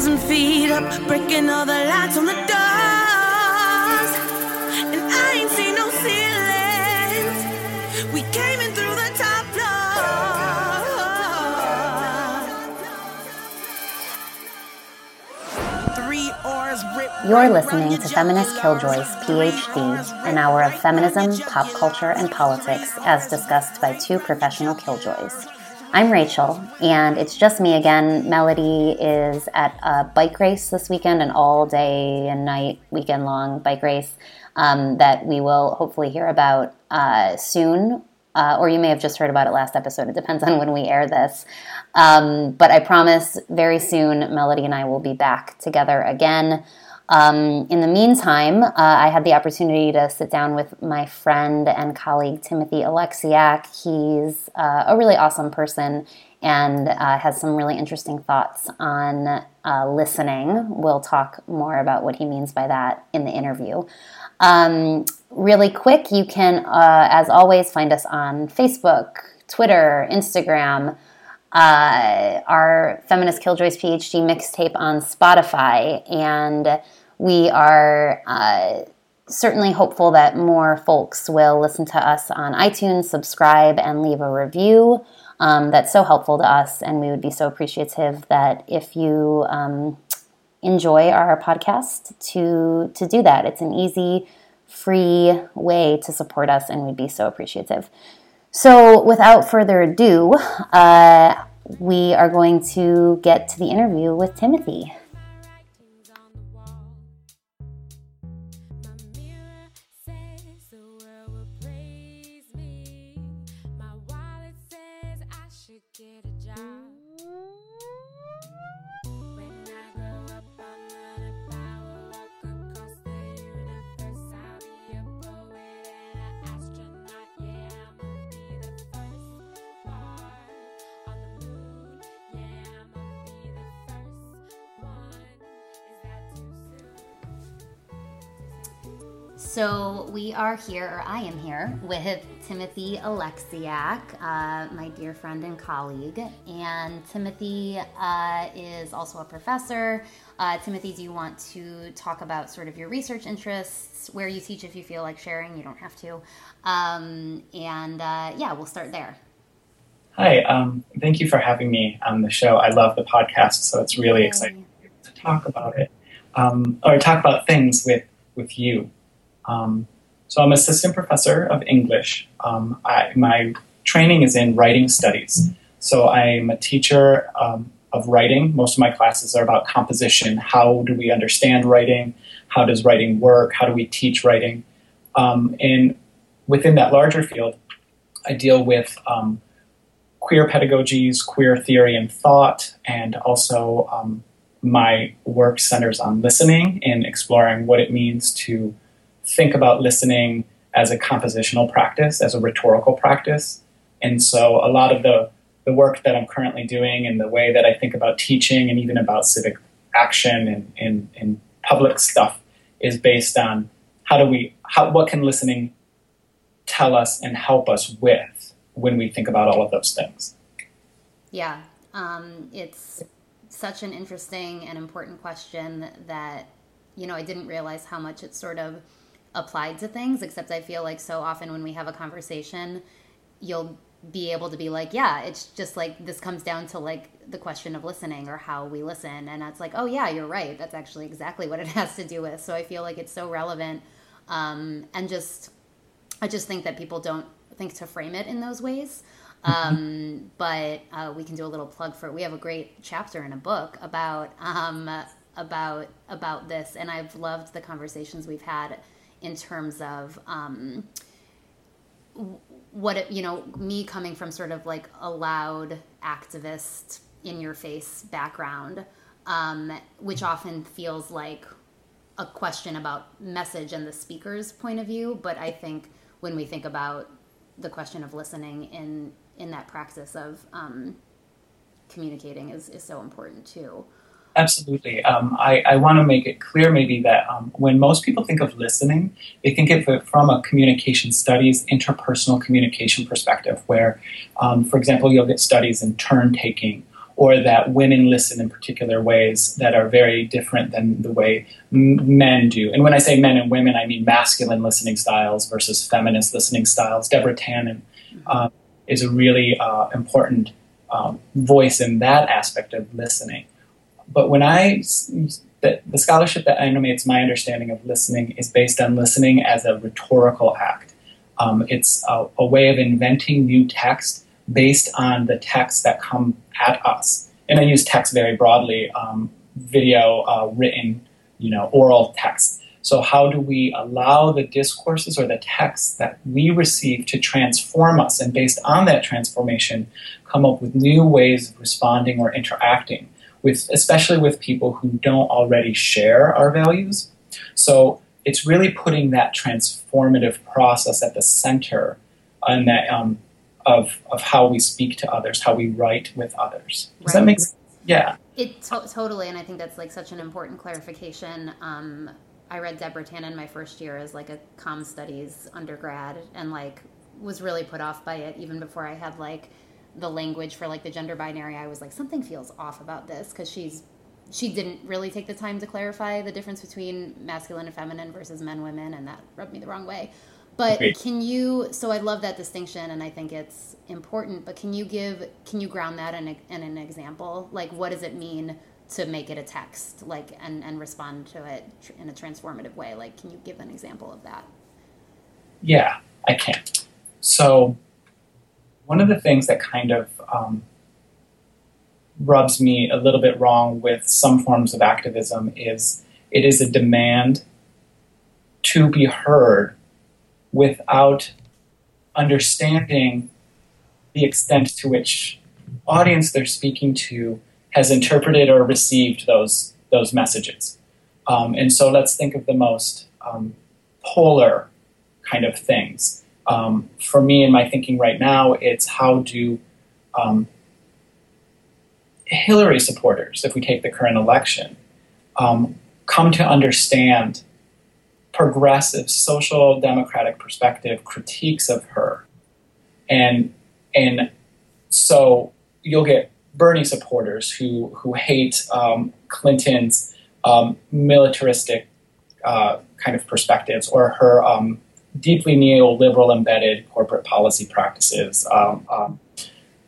thousand feet up, breaking all the lights You're listening to Feminist Killjoys, PhD, an hour of feminism, pop culture, and politics as discussed by two professional killjoys. I'm Rachel, and it's just me again. Melody is at a bike race this weekend, an all day and night, weekend long bike race um, that we will hopefully hear about uh, soon. Uh, or you may have just heard about it last episode. It depends on when we air this. Um, but I promise very soon, Melody and I will be back together again. Um, in the meantime, uh, I had the opportunity to sit down with my friend and colleague Timothy Oleksiak. He's uh, a really awesome person and uh, has some really interesting thoughts on uh, listening. We'll talk more about what he means by that in the interview. Um, really quick, you can, uh, as always, find us on Facebook, Twitter, Instagram. Uh, our Feminist Killjoys PhD mixtape on Spotify, and we are uh, certainly hopeful that more folks will listen to us on iTunes, subscribe, and leave a review. Um, that's so helpful to us, and we would be so appreciative that if you um, enjoy our podcast, to to do that. It's an easy, free way to support us, and we'd be so appreciative. So, without further ado, uh, we are going to get to the interview with Timothy. should get a job. So we are here, or I am here, with Timothy Oleksiak, uh, my dear friend and colleague. And Timothy uh, is also a professor. Uh, Timothy, do you want to talk about sort of your research interests, where you teach if you feel like sharing? You don't have to. Um, and uh, yeah, we'll start there. Hi, um, thank you for having me on the show. I love the podcast, so it's really Yay. exciting to talk about it um, or talk about things with, with you. Um, so I'm assistant professor of English. Um, I, my training is in writing studies. So I'm a teacher um, of writing. Most of my classes are about composition. How do we understand writing? How does writing work? How do we teach writing? Um, and within that larger field, I deal with um, queer pedagogies, queer theory and thought, and also um, my work centers on listening and exploring what it means to think about listening as a compositional practice, as a rhetorical practice. And so a lot of the, the work that I'm currently doing and the way that I think about teaching and even about civic action and, and, and public stuff is based on how do we, how, what can listening tell us and help us with when we think about all of those things? Yeah, um, it's such an interesting and important question that, you know, I didn't realize how much it sort of applied to things, except I feel like so often when we have a conversation, you'll be able to be like, yeah, it's just like this comes down to like the question of listening or how we listen. And that's like, oh, yeah, you're right. That's actually exactly what it has to do with. So I feel like it's so relevant. Um, and just, I just think that people don't think to frame it in those ways. Um, but uh, we can do a little plug for it. We have a great chapter in a book about um, about about this, and I've loved the conversations we've had in terms of um, what it, you know, me coming from sort of like a loud activist in your face background, um, which often feels like a question about message and the speaker's point of view. But I think when we think about the question of listening in in that practice of um, communicating is, is so important too. Absolutely. Um, I, I want to make it clear maybe that um, when most people think of listening, they think of it from a communication studies, interpersonal communication perspective, where, um, for example, you'll get studies in turn taking or that women listen in particular ways that are very different than the way m- men do. And when I say men and women, I mean masculine listening styles versus feminist listening styles. Deborah Tannen uh, is a really uh, important um, voice in that aspect of listening. But when I the, the scholarship that animates my understanding of listening is based on listening as a rhetorical act. Um, it's a, a way of inventing new text based on the texts that come at us. And I use text very broadly, um, video, uh, written, you know, oral text. So how do we allow the discourses or the texts that we receive to transform us, and based on that transformation, come up with new ways of responding or interacting with, especially with people who don't already share our values. So it's really putting that transformative process at the center, and that um, of of how we speak to others, how we write with others. Does right. that make sense? Yeah. It to- totally, and I think that's like such an important clarification. Um, I read Deborah Tannen my first year as like a com studies undergrad, and like was really put off by it even before I had like the language for like the gender binary. I was like something feels off about this because she's she didn't really take the time to clarify the difference between masculine and feminine versus men women and that rubbed me the wrong way but can you? So I love that distinction, and I think it's important. But can you give? Can you ground that in, a, in an example? Like, what does it mean to make it a text, like, and and respond to it in a transformative way? Like, can you give an example of that? Yeah, I can. So, one of the things that kind of um, rubs me a little bit wrong with some forms of activism is it is a demand to be heard without understanding the extent to which audience they're speaking to has interpreted or received those those messages. Um, and so let's think of the most um, polar kind of things. Um, for me, in my thinking right now, it's how do um, Hillary supporters, if we take the current election, um, come to understand progressive social democratic perspective critiques of her. And and so you'll get Bernie supporters who who hate um, Clinton's um, militaristic uh, kind of perspectives or her um, deeply neoliberal embedded corporate policy practices, um, um,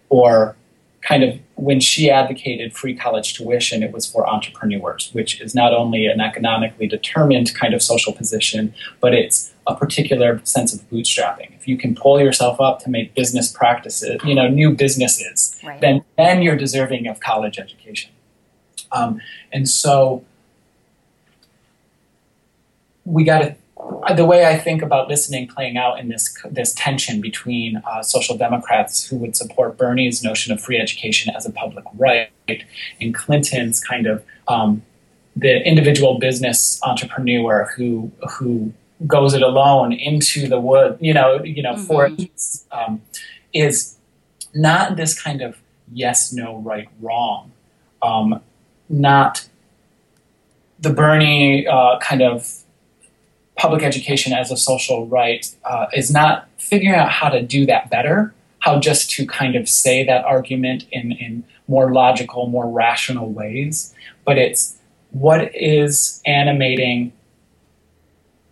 or kind of when she advocated free college tuition, it was for entrepreneurs, which is not only an economically determined kind of social position, but it's a particular sense of bootstrapping. If you can pull yourself up to make business practices, you know, new businesses, right. then then you're deserving of college education. Um, and so we got to the way I think about listening playing out in this this tension between uh, social democrats who would support Bernie's notion of free education as a public right and Clinton's kind of um, the individual business entrepreneur who who goes it alone into the wood, you know, you know, mm-hmm. forest um, is not this kind of yes, no, right, wrong, um, not the Bernie uh, kind of public education as a social right uh, is not figuring out how to do that better, how just to kind of say that argument in, in more logical, more rational ways, but it's what is animating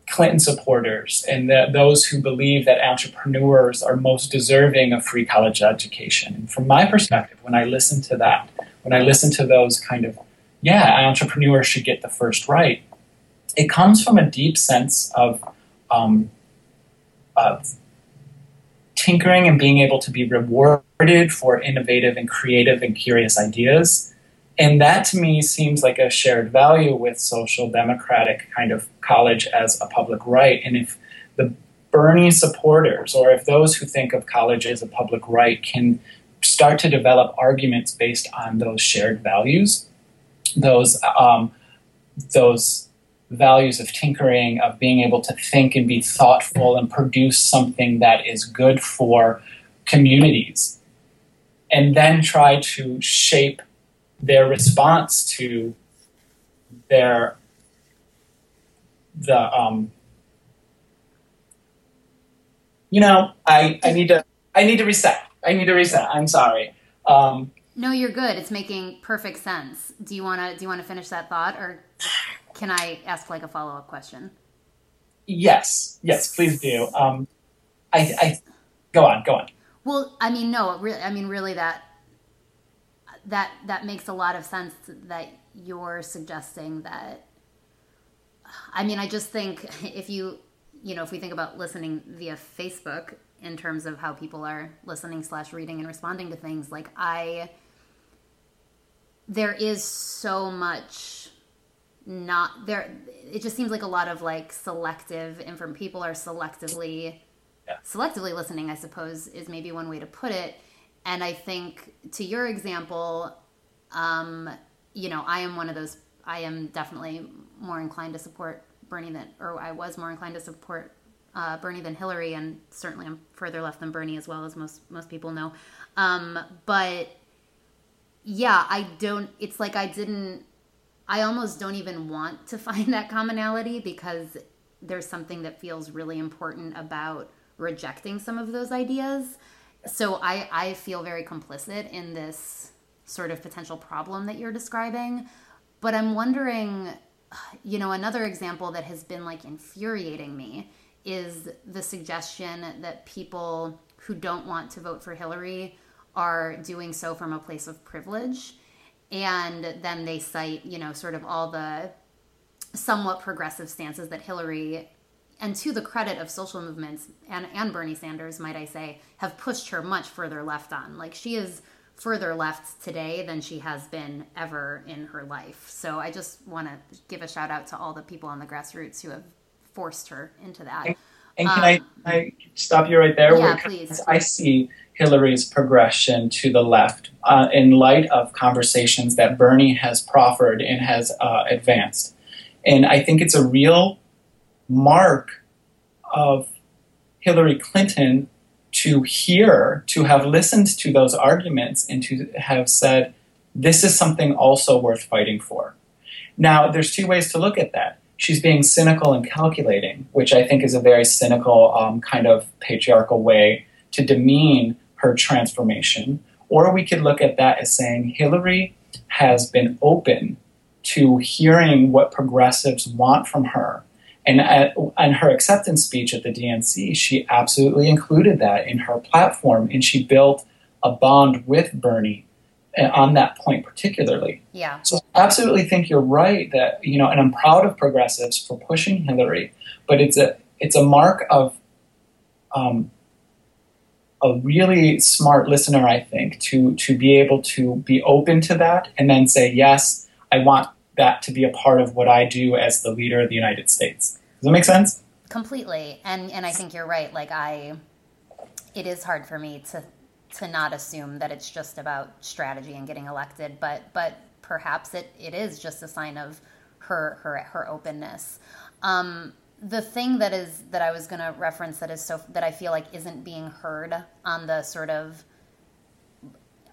Clinton supporters and the, those who believe that entrepreneurs are most deserving of free college education. And from my perspective, when I listen to that, when I listen to those kind of, yeah, entrepreneurs should get the first right, it comes from a deep sense of, um, of tinkering and being able to be rewarded for innovative and creative and curious ideas. And that to me seems like a shared value with social democratic kind of college as a public right. And if the Bernie supporters, or if those who think of college as a public right, can start to develop arguments based on those shared values, those um, those values of tinkering, of being able to think and be thoughtful and produce something that is good for communities, and then try to shape their response to their the um you know I I need to I need to reset. I need to reset. I'm sorry. Um, no, you're good. It's making perfect sense. Do you want to do you want to finish that thought or can I ask like a follow-up question? Yes. Yes, please do. Um, I, I go on, go on. Well, I mean, no, really, I mean, really, that that that makes a lot of sense that you're suggesting that. I mean, I just think if you, you know, if we think about listening via Facebook in terms of how people are listening slash reading and responding to things, like I, there is so much not there. It just seems like a lot of like selective inform people are selectively Yeah. selectively listening, I suppose, is maybe one way to put it. And I think to your example, um, you know, I am one of those. I am definitely more inclined to support Bernie than, or I was more inclined to support uh, Bernie than Hillary, and certainly I'm further left than Bernie as well as most most people know. Um, but yeah, I don't. It's like I didn't. I almost don't even want to find that commonality because there's something that feels really important about rejecting some of those ideas. So I, I feel very complicit in this sort of potential problem that you're describing. But I'm wondering, you know, another example that has been like infuriating me is the suggestion that people who don't want to vote for Hillary are doing so from a place of privilege. And then they cite, you know, sort of all the somewhat progressive stances that Hillary, and to the credit of social movements and, and Bernie Sanders, might I say, have pushed her much further left on. Like she is further left today than she has been ever in her life. So I just want to give a shout out to all the people on the grassroots who have forced her into that. And can I, I stop you right there? Um, Yeah, please. I see Hillary's progression to the left uh, in light of conversations that Bernie has proffered and has uh, advanced. And I think it's a real mark of Hillary Clinton to hear, to have listened to those arguments, and to have said, this is something also worth fighting for. Now, there's two ways to look at that. She's being cynical and calculating, which I think is a very cynical, um, kind of patriarchal way to demean her transformation. Or we could look at that as saying Hillary has been open to hearing what progressives want from her. And at and her acceptance speech at the DNC, she absolutely included that in her platform, and she built a bond with Bernie on that point particularly. Yeah. So I absolutely think you're right that you know, and I'm proud of progressives for pushing Hillary, but it's a it's a mark of um, a really smart listener, I think, to to be able to be open to that and then say, yes, I want that to be a part of what I do as the leader of the United States. Does that make sense? completely and and i think you're right like i it is hard for me to to not assume that it's just about strategy and getting elected but but perhaps it it is just a sign of her her her openness. Um the thing that is that i was going to reference that is so that i feel like isn't being heard on the sort of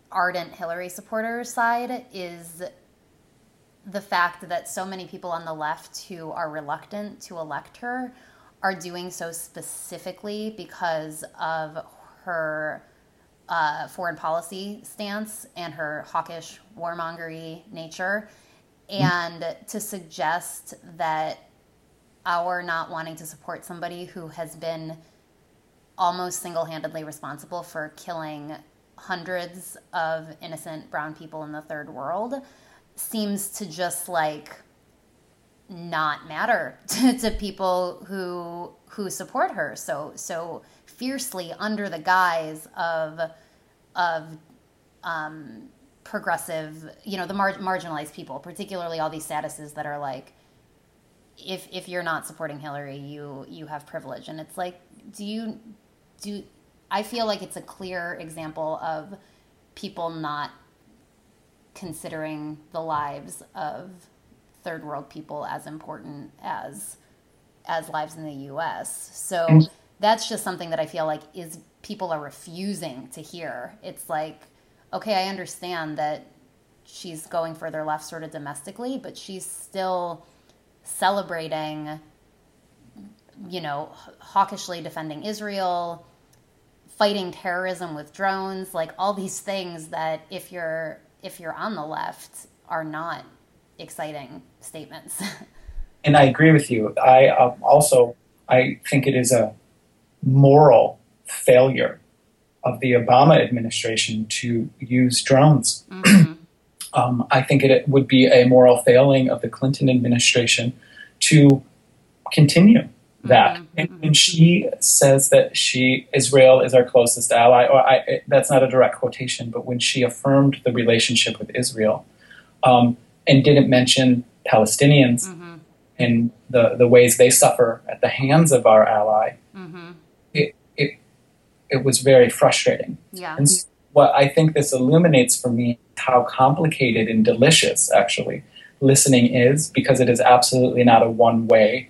ardent hillary supporter side is the fact that so many people on the left who are reluctant to elect her are doing so specifically because of her uh, foreign policy stance and her hawkish warmongery nature, and to suggest that our not wanting to support somebody who has been almost single-handedly responsible for killing hundreds of innocent brown people in the third world seems to just like not matter to, to people who who support her. So so fiercely under the guise of of um, progressive you know the mar- marginalized people particularly all these statuses that are like if if you're not supporting Hillary you you have privilege and it's like do you do I feel like it's a clear example of people not considering the lives of third world people as important as as lives in the US. So that's just something that I feel like is people are refusing to hear. It's like, okay, I understand that she's going further left sort of domestically, but she's still celebrating, you know, hawkishly defending Israel, fighting terrorism with drones, like all these things that if you're if you're on the left are not exciting statements. and I agree with you. I um, also I think it is a moral failure of the Obama administration to use drones. Mm-hmm. um, I think it would be a moral failing of the Clinton administration to continue that. Mm-hmm. And when she says that she Israel is our closest ally, or I, that's not a direct quotation, but when she affirmed the relationship with Israel um, and didn't mention Palestinians mm-hmm. and the the ways they suffer at the hands of our ally, mm-hmm. It was very frustrating. Yeah. And so what I think this illuminates for me is how complicated and delicious actually listening is because it is absolutely not a one way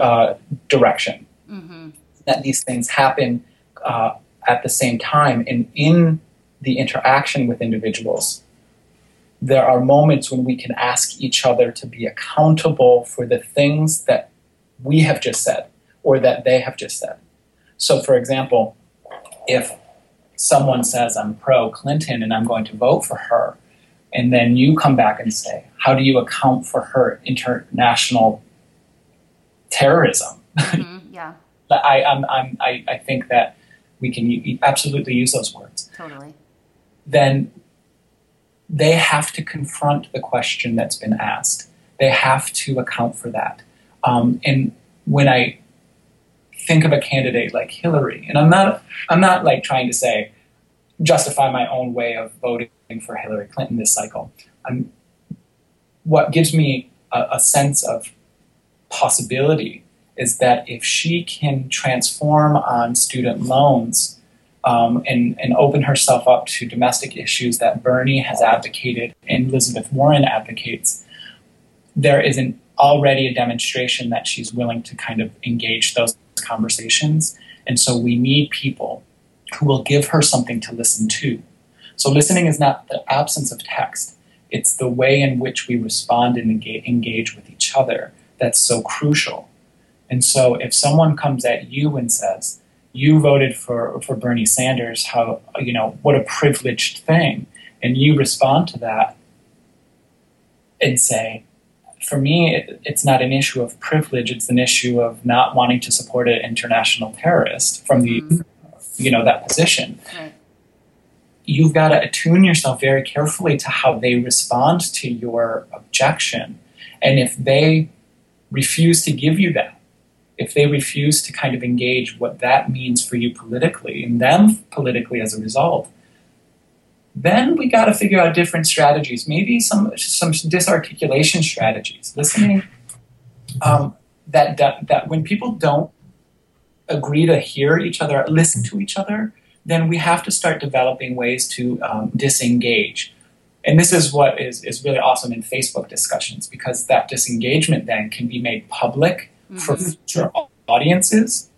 uh, direction. Mm-hmm. That these things happen uh, at the same time, and in the interaction with individuals, there are moments when we can ask each other to be accountable for the things that we have just said or that they have just said. So, for example, if someone says, I'm pro Clinton and I'm going to vote for her, and then you come back and say, How do you account for her international terrorism. Mm-hmm, yeah. I, I'm, I'm, I, I think that we can absolutely use those words. Totally. Then they have to confront the question that's been asked. They have to account for that. Um, and when I think of a candidate like Hillary, and I'm not, I'm not like trying to say justify my own way of voting for Hillary Clinton this cycle. I'm, what gives me a, a sense of possibility is that if she can transform on student loans um, and, and open herself up to domestic issues that Bernie has advocated and Elizabeth Warren advocates, there is an, already a demonstration that she's willing to kind of engage those conversations. And so we need people who will give her something to listen to. So listening is not the absence of text, it's the way in which we respond and engage with each other that's so crucial. And so if someone comes at you and says, you voted for, for Bernie Sanders, how, you know, what a privileged thing. And you respond to that and say, for me, it, it's not an issue of privilege. It's an issue of not wanting to support an international terrorist from the, mm-hmm. you know, that position. Right. You've got to attune yourself very carefully to how they respond to your objection. And if they refuse to give you that, if they refuse to kind of engage what that means for you politically and them politically as a result, then we got to figure out different strategies, maybe some some disarticulation strategies, listening. Um, that, that that when people don't agree to hear each other, listen to each other, then we have to start developing ways to um, disengage and this is what is, is really awesome in Facebook discussions because that disengagement then can be made public mm-hmm. for future audiences.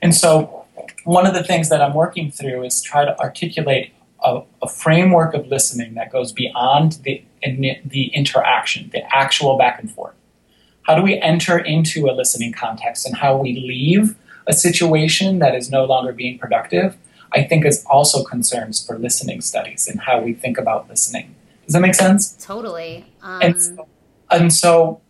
And so, one of the things that I'm working through is try to articulate a, a framework of listening that goes beyond the, the interaction, the actual back and forth. How do we enter into a listening context and how we leave a situation that is no longer being productive? I think is also concerns for listening studies and how we think about listening. Does that make sense? Totally. Um, and, so, and so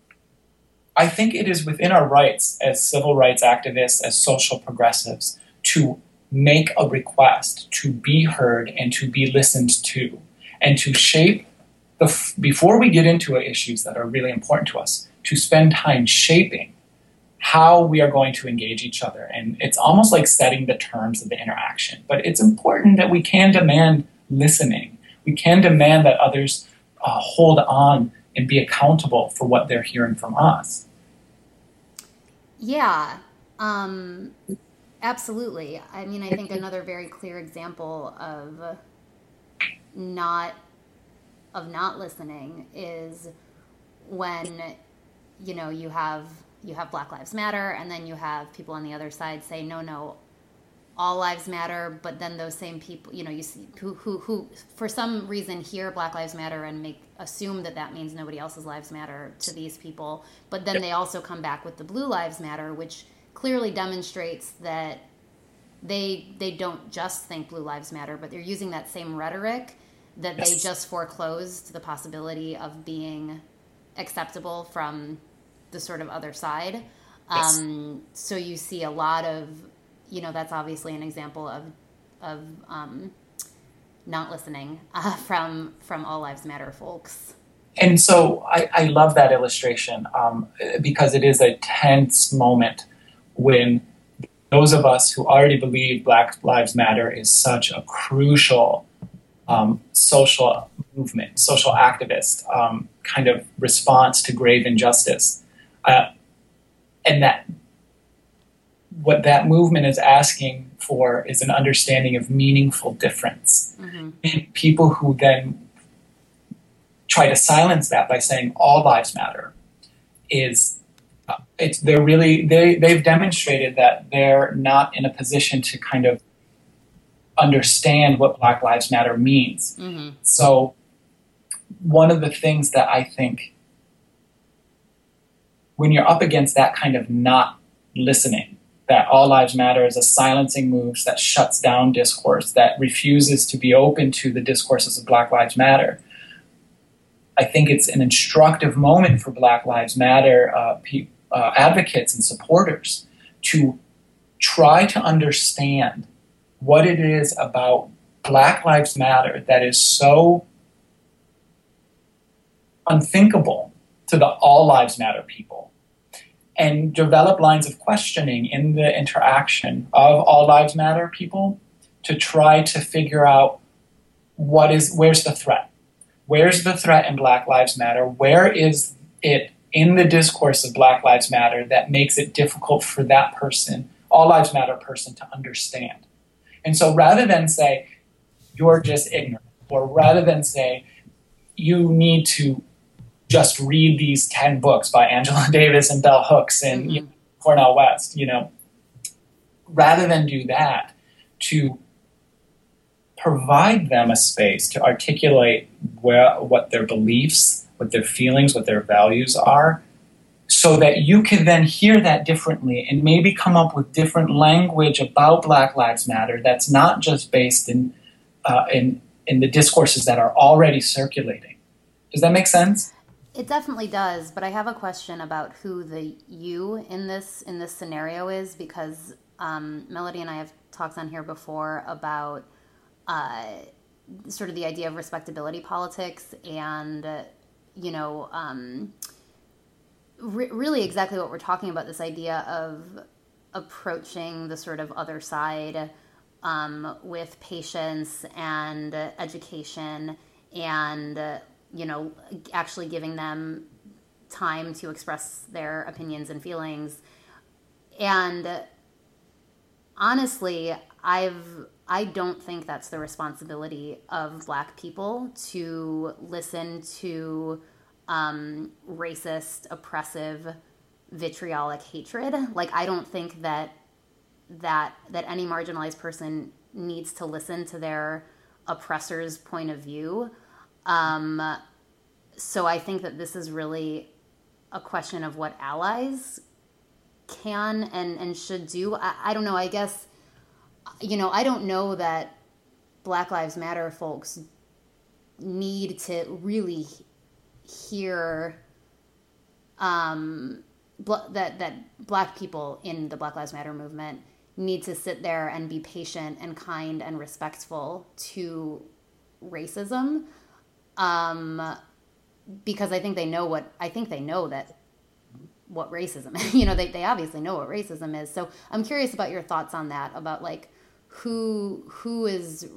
I think it is within our rights as civil rights activists, as social progressives, to make a request to be heard and to be listened to, and to shape the before we get into issues that are really important to us, to spend time shaping how we are going to engage each other. And it's almost like setting the terms of the interaction. But it's important that we can demand listening we can demand that others uh, hold on and be accountable for what they're hearing from us. Yeah, um, absolutely. I mean, I think another very clear example of not of not listening is when you know you have you have Black Lives Matter, and then you have people on the other side say, "No, no, all lives matter but then those same people you know you see who who, who for some reason hear black lives matter and make assume that that means nobody else's lives matter to these people but then they also come back with the blue lives matter which clearly demonstrates that they they don't just think blue lives matter but they're using that same rhetoric that yes. they just foreclosed the possibility of being acceptable from the sort of other side yes. um, so you see a lot of you know that's obviously an example of of um, not listening uh, from from All Lives Matter folks. And so I, I love that illustration um, because it is a tense moment when those of us who already believe Black Lives Matter is such a crucial um, social movement, social activist um, kind of response to grave injustice. Uh, and that what that movement is asking for is an understanding of meaningful difference. Mm-hmm. And people who then try to silence that by saying all lives matter is it's they're really they they've demonstrated that they're not in a position to kind of understand what Black Lives Matter means. Mm-hmm. So one of the things that I think when you're up against that kind of not listening that All Lives Matter is a silencing move that shuts down discourse, that refuses to be open to the discourses of Black Lives Matter. I think it's an instructive moment for Black Lives Matter uh, pe- uh, advocates and supporters to try to understand what it is about Black Lives Matter that is so unthinkable to the All Lives Matter people and develop lines of questioning in the interaction of all lives matter people to try to figure out what is where's the threat? Where's the threat in black lives matter? Where is it in the discourse of black lives matter that makes it difficult for that person all lives matter person to understand and so rather than say you're just ignorant or rather than say you need to just read these 10 books by Angela Davis and Bell Hooks and mm-hmm. you know, Cornel West, you know, rather than do that, to provide them a space to articulate where, what their beliefs, what their feelings, what their values are, so that you can then hear that differently and maybe come up with different language about Black Lives Matter that's not just based in, uh, in, in the discourses that are already circulating. Does that make sense? It definitely does, but I have a question about who the you in this in this scenario is because um, Melody and I have talked on here before about uh, sort of the idea of respectability politics and you know um, re- really exactly what we're talking about this idea of approaching the sort of other side um, with patience and education and you know, actually giving them time to express their opinions and feelings. And honestly, I've I don't think that's the responsibility of black people to listen to um, racist, oppressive, vitriolic hatred. Like I don't think that that that any marginalized person needs to listen to their oppressor's point of view. Um, so I think that this is really a question of what allies can and, and should do. I, I don't know. I guess, you know, I don't know that Black Lives Matter folks need to really hear um, bl- that that black people in the Black Lives Matter movement need to sit there and be patient and kind and respectful to racism um, because I think they know what I think they know that what racism you know they, they obviously know what racism is. So i'm curious about your thoughts on that about like who who is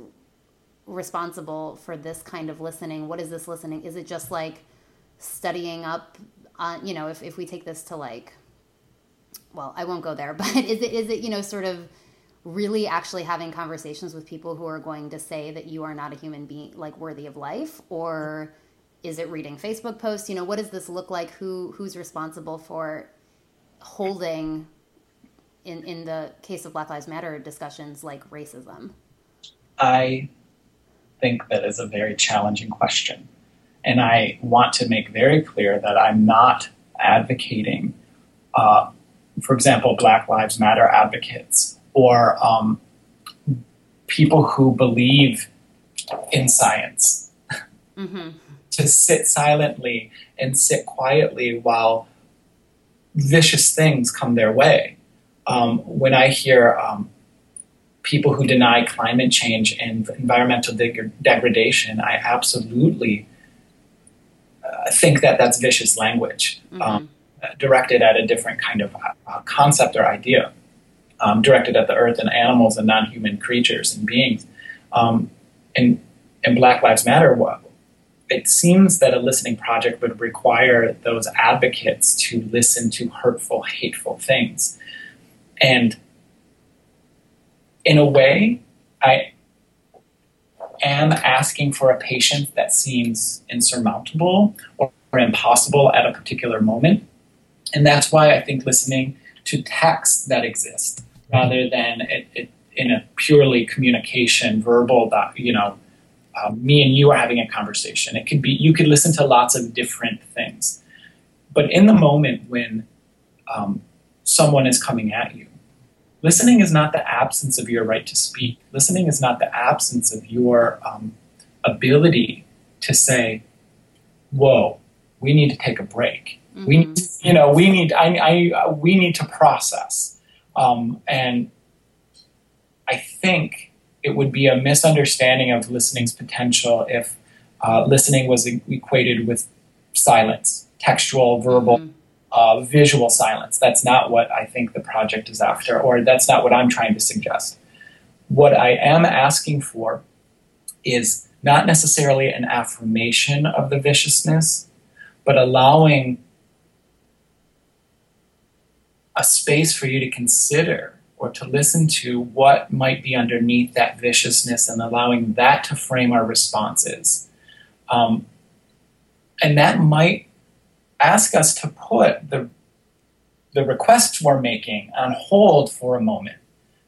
responsible for this kind of listening? What is this listening? Is it just like studying up on you know if, if we take this to like well i won't go there but is it is it you know sort of really actually having conversations with people who are going to say that you are not a human being like worthy of life or is it reading facebook posts you know what does this look like who who's responsible for holding in, in the case of Black Lives Matter discussions like racism? I think that is a very challenging question. And I want to make very clear that I'm not advocating, uh, for example, Black Lives Matter advocates or um, people who believe in science mm-hmm. to sit silently and sit quietly while vicious things come their way. Um, when I hear um, people who deny climate change and environmental degradation, I absolutely uh, think that that's vicious language mm-hmm. um, directed at a different kind of uh, concept or idea, um, directed at the earth and animals and non human creatures and beings. Um, and, and Black Lives Matter, it seems that a listening project would require those advocates to listen to hurtful, hateful things. And in a way, I am asking for a patience that seems insurmountable or, impossible at a particular moment. And that's why I think listening to texts that exist rather than it, it, in a purely communication, verbal, that you know, um, me and you are having a conversation. It could be you could listen to lots of different things, but in the moment when um, someone is coming at you, listening is not the absence of your right to speak. Listening is not the absence of your um, ability to say, "Whoa, we need to take a break." Mm-hmm. We, need, you know, we need. I, I, we need to process, um, and I think it would be a misunderstanding of listening's potential if uh, listening was equated with silence, textual, verbal, mm-hmm. Uh, visual silence. That's not what I think the project is after, or that's not what I'm trying to suggest. What I am asking for is not necessarily an affirmation of the viciousness, but allowing a space for you to consider or to listen to what might be underneath that viciousness and allowing that to frame our responses. Um, and that might ask us to put the, the requests we're making on hold for a moment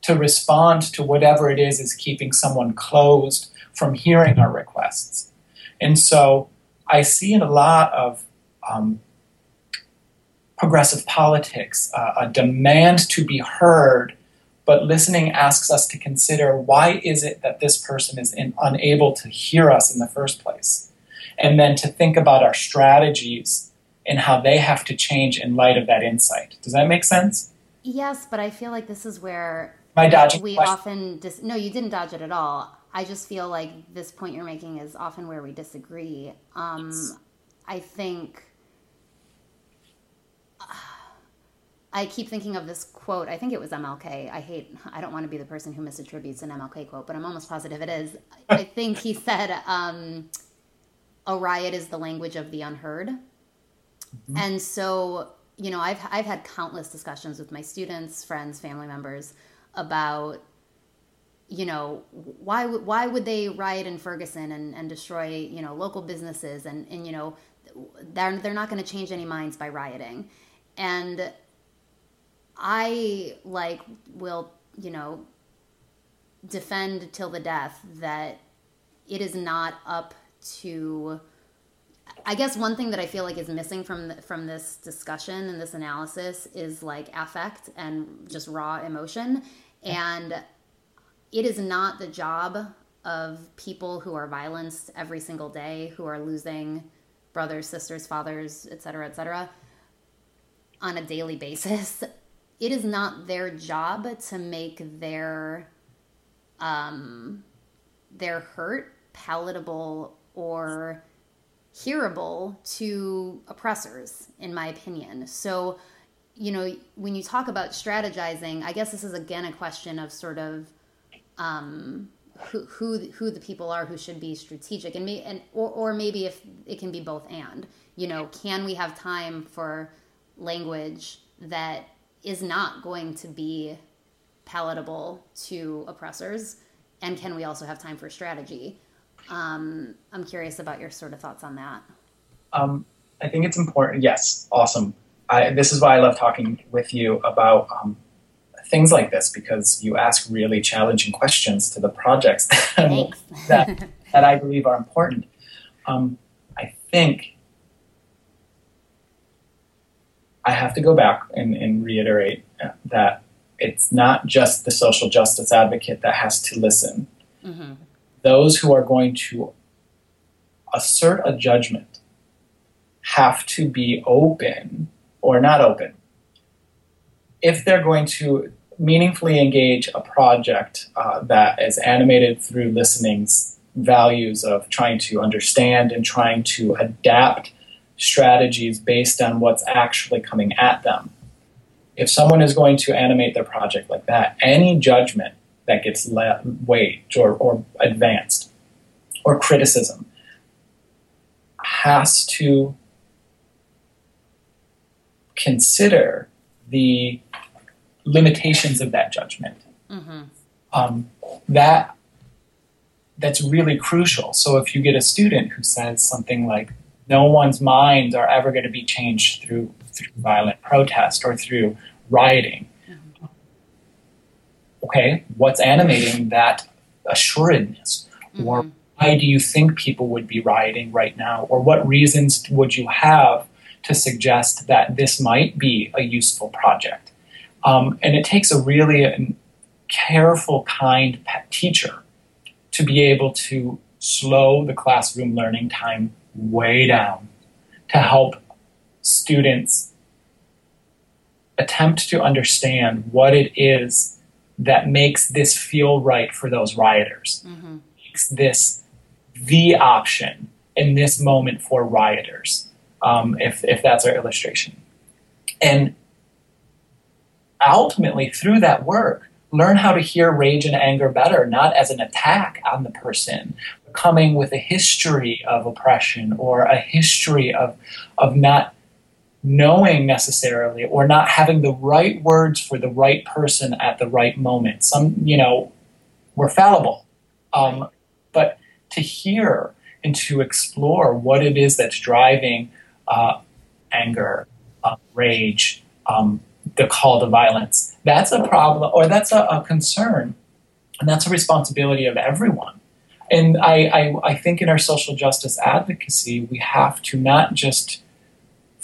to respond to whatever it is is keeping someone closed from hearing our requests. And so I see in a lot of um, progressive politics uh, a demand to be heard but listening asks us to consider why is it that this person is in, unable to hear us in the first place and then to think about our strategies and how they have to change in light of that insight does that make sense yes but i feel like this is where my dodging we question. often dis- no you didn't dodge it at all i just feel like this point you're making is often where we disagree um, i think I keep thinking of this quote. I think it was MLK. I hate, I don't want to be the person who misattributes an MLK quote, but I'm almost positive it is. I think he said, um, a riot is the language of the unheard. Mm-hmm. And so, you know, I've, I've had countless discussions with my students, friends, family members about, you know, why, why would they riot in Ferguson and, and destroy, you know, local businesses and, and you know, they're, they're not going to change any minds by rioting. And I like will, you know, defend till the death that it is not up to I guess one thing that I feel like is missing from the, from this discussion and this analysis is like affect and just raw emotion and it is not the job of people who are violenced every single day who are losing brothers, sisters, fathers, etc., etc., on a daily basis it is not their job to make their um, their hurt palatable or hearable to oppressors, in my opinion. So, you know, when you talk about strategizing, I guess this is again a question of sort of um, who, who who the people are who should be strategic, and may, and or, or maybe if it can be both and. You know, can we have time for language that is not going to be palatable to oppressors? And can we also have time for strategy? Um, I'm curious about your sort of thoughts on that. Um, I think it's important. Yes, awesome. I, this is why I love talking with you about um, things like this because you ask really challenging questions to the projects that, that, that, I believe are important. Um, I think I have to go back and, and reiterate that it's not just the social justice advocate that has to listen. Mm-hmm. Those who are going to assert a judgment have to be open or not open. If they're going to meaningfully engage a project uh, that is animated through listening's values of trying to understand and trying to adapt strategies based on what's actually coming at them. If someone is going to animate their project like that, any judgment that gets le- waged or, or advanced or criticism has to consider the limitations of that judgment. Mm-hmm. Um, that that's really crucial. So if you get a student who says something like, "No one's minds are ever going to be changed through through violent protest or through rioting,". Okay, what's animating that assuredness, mm-hmm. or why do you think people would be rioting right now, or what reasons would you have to suggest that this might be a useful project? Um, and it takes a really um, careful, kind teacher to be able to slow the classroom learning time way down to help students attempt to understand what it is that makes this feel right for those rioters, mm-hmm. makes this the option in this moment for rioters, um, if, if that's our illustration. And ultimately, through that work, learn how to hear rage and anger better, not as an attack on the person, but coming with a history of oppression or a history of, of not knowing necessarily or not having the right words for the right person at the right moment. Some, you know, we're fallible. Um, but to hear and to explore what it is that's driving uh, anger, uh, rage, um, the call to violence. That's a problem, or that's a, a concern, and that's a responsibility of everyone. And I, I, I think in our social justice advocacy, we have to not just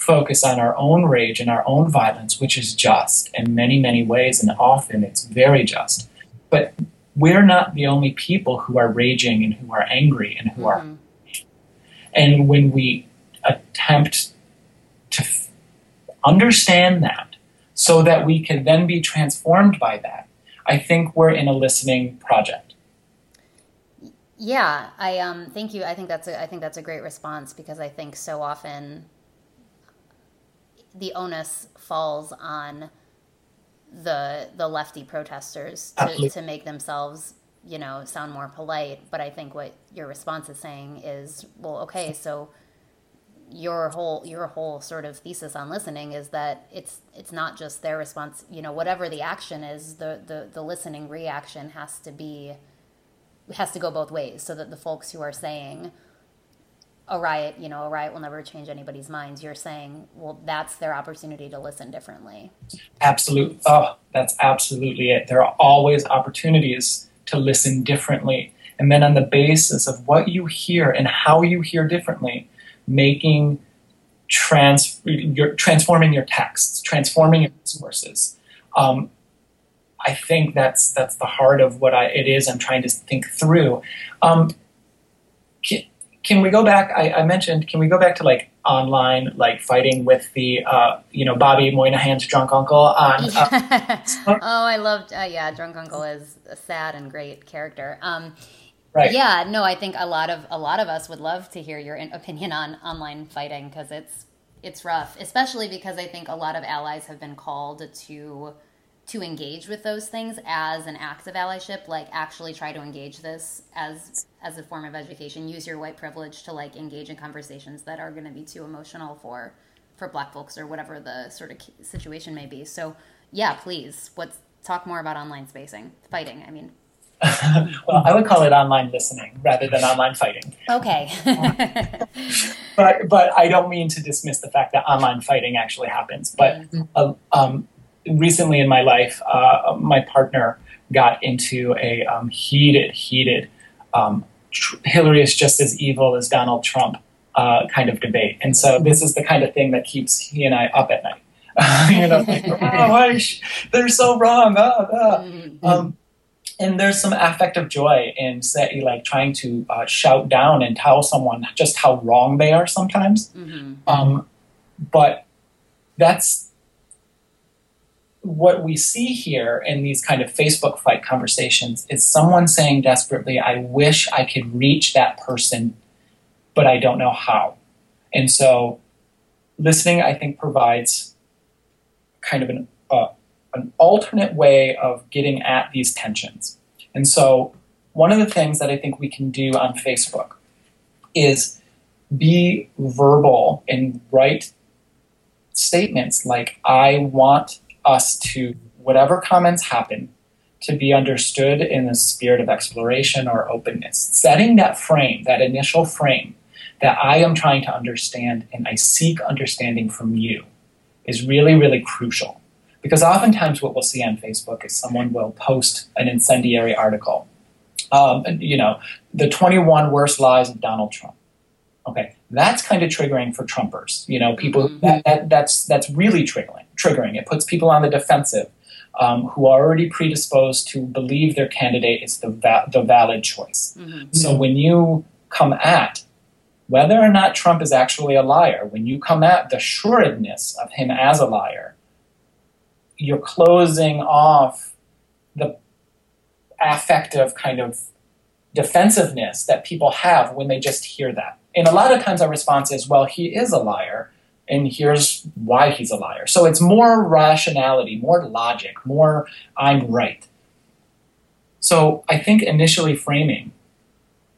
focus on our own rage and our own violence, which is just in many, many ways, and often it's very just. But we're not the only people who are raging and who are angry and who mm-hmm. are. And when we attempt to f- understand that so that we can then be transformed by that. I think we're in a listening project. Yeah, I um, thank you. I think that's a, I think that's a great response because I think so often the onus falls on the the lefty protesters to, to make themselves you know sound more polite. But I think what your response is saying is well, okay, so your whole your whole sort of thesis on listening is that it's it's not just their response you know whatever the action is the the, the listening reaction has to be has to go both ways so that the folks who are saying a riot you know a riot will never change anybody's minds you're saying well that's their opportunity to listen differently absolutely oh that's absolutely it there are always opportunities to listen differently and then on the basis of what you hear and how you hear differently making trans you're transforming your texts, transforming your sources. Um, I think that's that's the heart of what I, it is I'm trying to think through. Um, can, we go back? I, I, mentioned. Can we go back to like online, like fighting with the uh, you know Bobby Moynihan's drunk uncle on? Uh, oh, I loved. Uh, yeah, drunk uncle is a sad and great character. Um, Right. Yeah, no, I think a lot of a lot of us would love to hear your opinion on online fighting because it's it's rough, especially because I think a lot of allies have been called to to engage with those things as an act of allyship, like actually try to engage this as as a form of education. Use your white privilege to like engage in conversations that are going to be too emotional for for Black folks or whatever the sort of situation may be. So yeah, please, let's talk more about online spacing, fighting. I mean, well, I would call it online listening rather than online fighting. Okay. but but I don't mean to dismiss the fact that online fighting actually happens. But mm-hmm. uh, um, recently in my life, uh, my partner got into a um, heated, heated um, tr- Hillary is just as evil as Donald Trump uh, kind of debate. And so this is the kind of thing that keeps he and I up at night. you know, like, oh, sh- they're so wrong. Ah, ah. Um, and there's some affective joy in say, like trying to uh, shout down and tell someone just how wrong they are sometimes. Mm-hmm. Um, but that's what we see here in these kind of Facebook fight conversations is someone saying desperately, I wish I could reach that person, but I don't know how. And so listening, I think, provides kind of an, uh, an alternate way of getting at these tensions. And so one of the things that I think we can do on Facebook is be verbal and write statements like, I want us to, whatever comments happen, to be understood in the spirit of exploration or openness. Setting that frame, that initial frame, that I am trying to understand and I seek understanding from you is really, really crucial. Because oftentimes what we'll see on Facebook is someone will post an incendiary article. Um, you know, the 21 worst lies of Donald Trump. Okay, that's kind of triggering for Trumpers. You know, people mm-hmm. that, that, that's that's really triggering. Triggering. It puts people on the defensive um, who are already predisposed to believe their candidate is the va- the valid choice. Mm-hmm. So when you come at whether or not Trump is actually a liar, when you come at the sureness of him as a liar, you're closing off the affective kind of defensiveness that people have when they just hear that. And a lot of times our response is, well, he is a liar, and here's why he's a liar. So it's more rationality, more logic, more I'm right. So I think initially framing,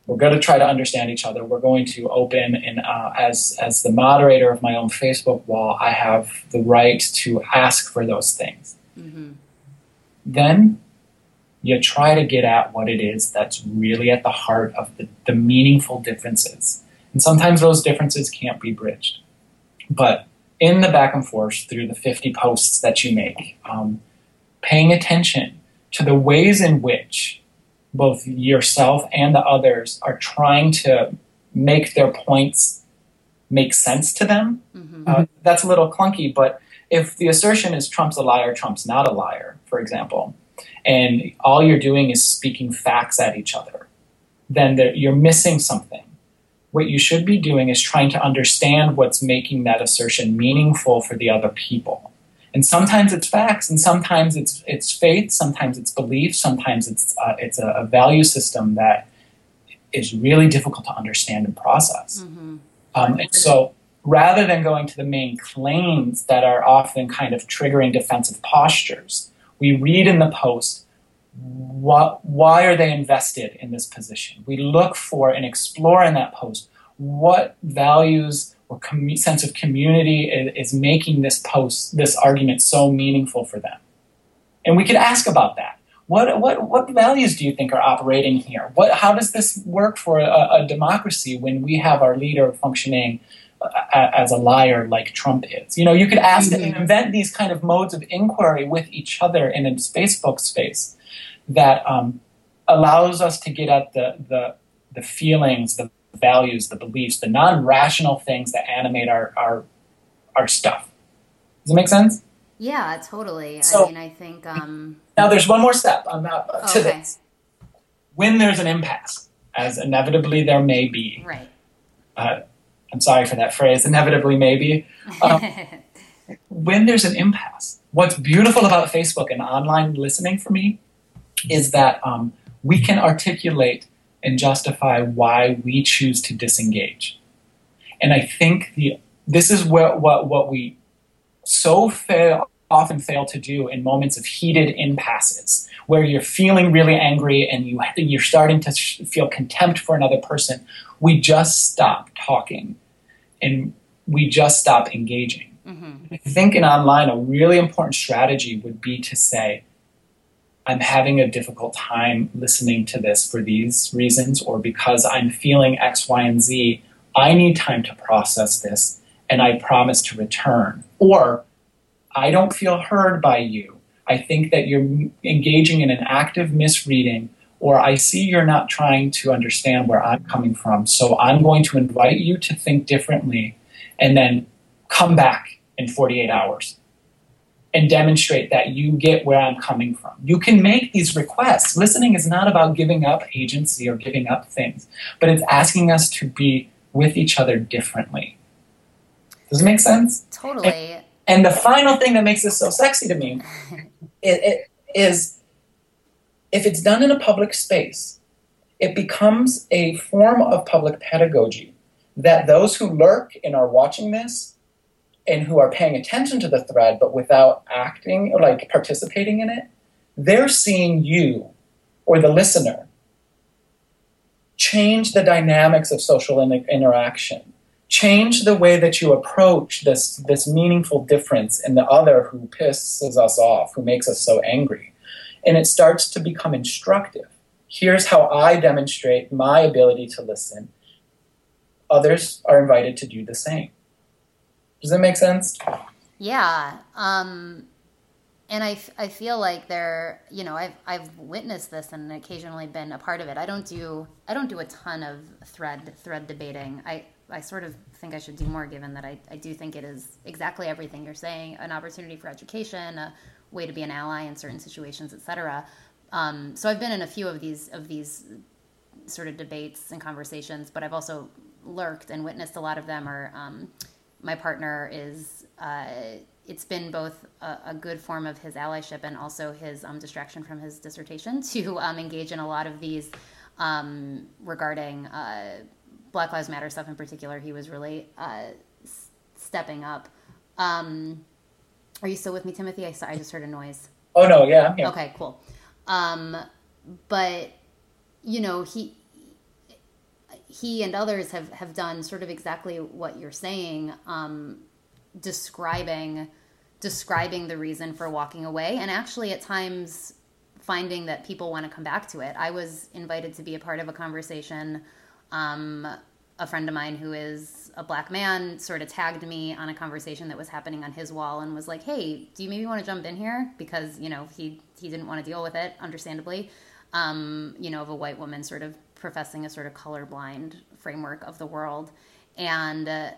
we're going to try to understand each other. We're going to open, and uh, as as the moderator of my own Facebook wall, I have the right to ask for those things. Mm-hmm. Then you try to get at what it is that's really at the heart of the, the meaningful differences. And sometimes those differences can't be bridged. But in the back and forth through the 50 posts that you make, um, paying attention to the ways in which both yourself and the others are trying to make their points make sense to them. Mm-hmm. Uh, that's a little clunky, but if the assertion is Trump's a liar, Trump's not a liar, for example, and all you're doing is speaking facts at each other, then you're missing something. What you should be doing is trying to understand what's making that assertion meaningful for the other people. And sometimes it's facts, and sometimes it's it's faith, sometimes it's belief, sometimes it's uh, it's a, a, value system that is really difficult to understand and process. Mm-hmm. Um, and so, rather than going to the main claims that are often kind of triggering defensive postures, we read in the post what, why are they invested in this position? We look for and explore in that post what values or sense of community is, is making this post, this argument so meaningful for them. And we could ask about that. What, what, what values do you think are operating here? What, how does this work for a, a democracy when we have our leader functioning as a liar like Trump is. You know, you could ask mm-hmm. and invent these kind of modes of inquiry with each other in a Facebook space that um, allows us to get at the, the, the feelings, the values, the beliefs, the non-rational things that animate our, our, our stuff. Does it make sense? Yeah, totally. So, I mean, I think. Um... Now, there's one more step on that, uh, to okay. this. When there's an impasse, as inevitably there may be, right. Uh, I'm sorry for that phrase, inevitably maybe. Um, when there's an impasse, what's beautiful about Facebook and online listening for me is that um, we can articulate and justify why we choose to disengage. And I think the, this is what, what, what we so fail, often fail to do in moments of heated impasses, where you're feeling really angry and you, you're starting to feel contempt for another person. We just stop talking and we just stop engaging. Mm-hmm. I think in online, a really important strategy would be to say, I'm having a difficult time listening to this for these reasons, or because I'm feeling X, Y, and Z. I need time to process this, and I promise to return. Or I don't feel heard by you. I think that you're engaging in an active misreading, or I see you're not trying to understand where I'm coming from. So I'm going to invite you to think differently and then come back in 48 hours and demonstrate that you get where I'm coming from. You can make these requests. Listening is not about giving up agency or giving up things, but it's asking us to be with each other differently. Does it make sense? Totally. And, and the final thing that makes this so sexy to me it, it is if it's done in a public space, it becomes a form of public pedagogy that those who lurk and are watching this and who are paying attention to the thread but without acting or like participating in it, they're seeing you or the listener change the dynamics of social in- interaction change the way that you approach this this meaningful difference in the other who pisses us off, who makes us so angry. And it starts to become instructive. Here's how I demonstrate my ability to listen. Others are invited to do the same. Does that make sense? Yeah. Um, and I, I feel like there, you know, I've, I've witnessed this and occasionally been a part of it. I don't do, I don't do a ton of thread, thread debating. I, I sort of think I should do more given that I, I do think it is exactly everything you're saying an opportunity for education, a way to be an ally in certain situations, etc. Um, so I've been in a few of these of these sort of debates and conversations, but I've also lurked and witnessed a lot of them. Or um, my partner is. Uh, it's been both a, a, good form of his allyship and also his um, distraction from his dissertation to um, engage in a lot of these um, regarding uh, Black Lives Matter stuff in particular, he was really uh, s- stepping up. Um, are you still with me, Timothy? I, I just heard a noise. Oh no, yeah, I'm here. Okay, cool. Um, but you know, he he and others have have done sort of exactly what you're saying, um, describing describing the reason for walking away, and actually at times finding that people want to come back to it. I was invited to be a part of a conversation um, a friend of mine who is a black man sort of tagged me on a conversation that was happening on his wall and was like, "Hey, do you maybe want to jump in here?" Because you know he he didn't want to deal with it, understandably. Um, you know, of a white woman sort of professing a sort of colorblind framework of the world, and uh,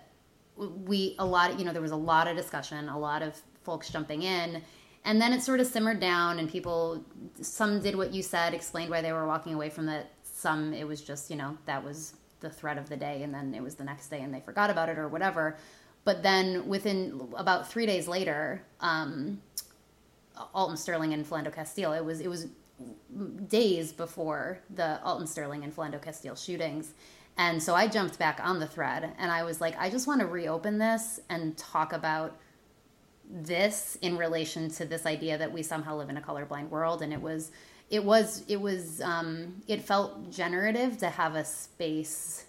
we a lot. Of, you know, there was a lot of discussion, a lot of folks jumping in. And then it sort of simmered down, and people, some did what you said, explained why they were walking away from it some it was just you know that was the threat of the day and then it was the next day and they forgot about it or whatever but then within about three days later um, alton sterling and philando castile it was it was days before the alton sterling and philando castile shootings. And so i jumped back on the thread and i was like i just want to reopen this and talk about this in relation to this idea that we somehow live in a colorblind world. And it was it was it was um, it felt generative to have a space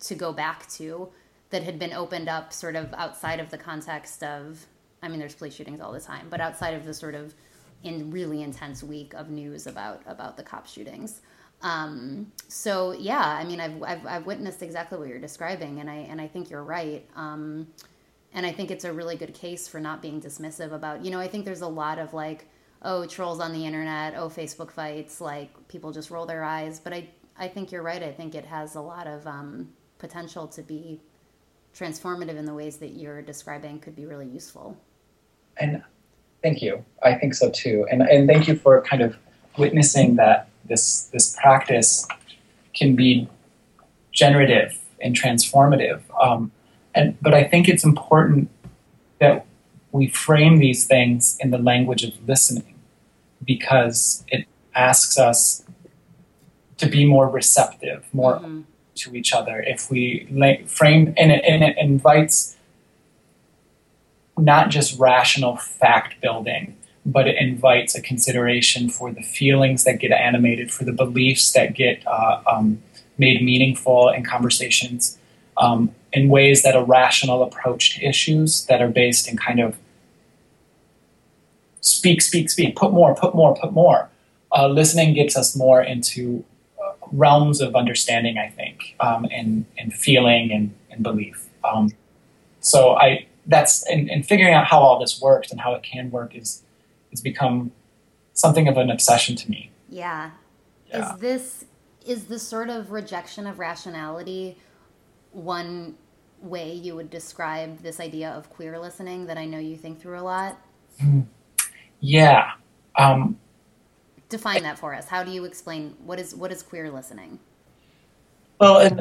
to go back to that had been opened up sort of outside of the context of I mean there's police shootings all the time but outside of the sort of in really intense week of news about about the cop shootings. Um, so yeah I mean I've, I've, I've witnessed exactly what you're describing and I and I think you're right. Um, and I think it's a really good case for not being dismissive about you know I think there's a lot of like oh trolls on the internet oh facebook fights like people just roll their eyes. But i i think you're right. I think it has a lot of um, potential to be transformative in the ways that you're describing could be really useful. And thank you i think so too and and thank you for kind of witnessing that this this practice can be generative and transformative um, and but i think it's important that we frame these things in the language of listening because it asks us to be more receptive, more mm-hmm. to each other. If we frame, and it, and it invites not just rational fact building, but it invites a consideration for the feelings that get animated, for the beliefs that get uh, um, made meaningful in conversations, um, in ways that a rational approach to issues that are based in kind of speak, speak, speak, put more, put more, put more. Uh, listening gets us more into uh, realms of understanding, I think, um, and, and feeling and, and belief. Um, so I, that's and, and figuring out how all this works and how it can work is has become something of an obsession to me. Yeah. yeah. Is this is the sort of rejection of rationality one way you would describe this idea of queer listening that I know you think through a lot? Yeah. Um, Define that for us. How do you explain what is what is queer listening? Well, and,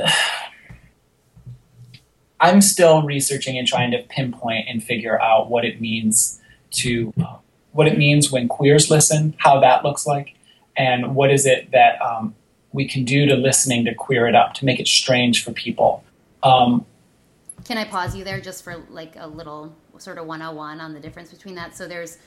I'm still researching and trying to pinpoint and figure out what it means to uh, what it means when queers listen, how that looks like, and what is it that um, we can do to listening to queer it up to make it strange for people. Um, can I pause you there just for like a little sort of 101 on the difference between that? So there's,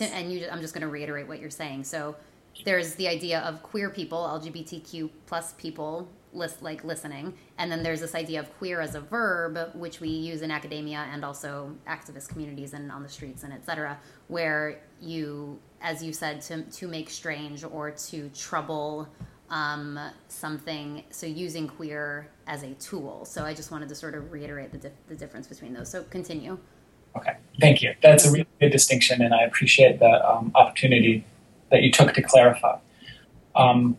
and you, I'm just going to reiterate what you're saying. So there's the idea of queer people, LGBTQ plus people, list, like listening, and then there's this idea of queer as a verb, which we use in academia and also activist communities and on the streets and etc., where you, as you said, to to make strange or to trouble um, something. So using queer as a tool. So I just wanted to sort of reiterate the, the difference between those. So continue. Okay, thank you. That's a really good distinction, and I appreciate the um, opportunity that you took to clarify. Um,